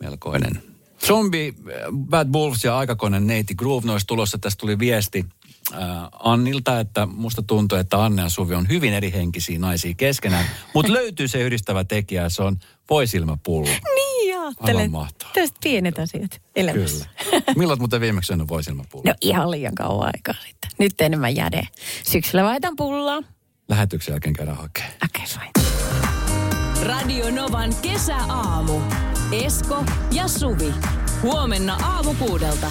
melkoinen. Zombie, äh, Bad Wolves ja aikakonen Neiti Groove, olisi tulossa. Tästä tuli viesti äh, Annilta, että musta tuntuu, että Anne ja Suvi on hyvin eri henkisiä naisia keskenään. Mutta löytyy se yhdistävä tekijä ja se on voisilmäpullo. Niin ajattelen. Tästä pienet asiat elämässä. Kyllä. Milloin muuten viimeksi syönyt voisilmäpullo? No ihan liian kauan aikaa sitten. Nyt enemmän jäde. Syksyllä vaihdan pullaa. Lähetyksen jälkeen käydään hakemaan. Okei, okay. Radio Novan kesäaamu. Esko ja Suvi. Huomenna aamu kuudelta.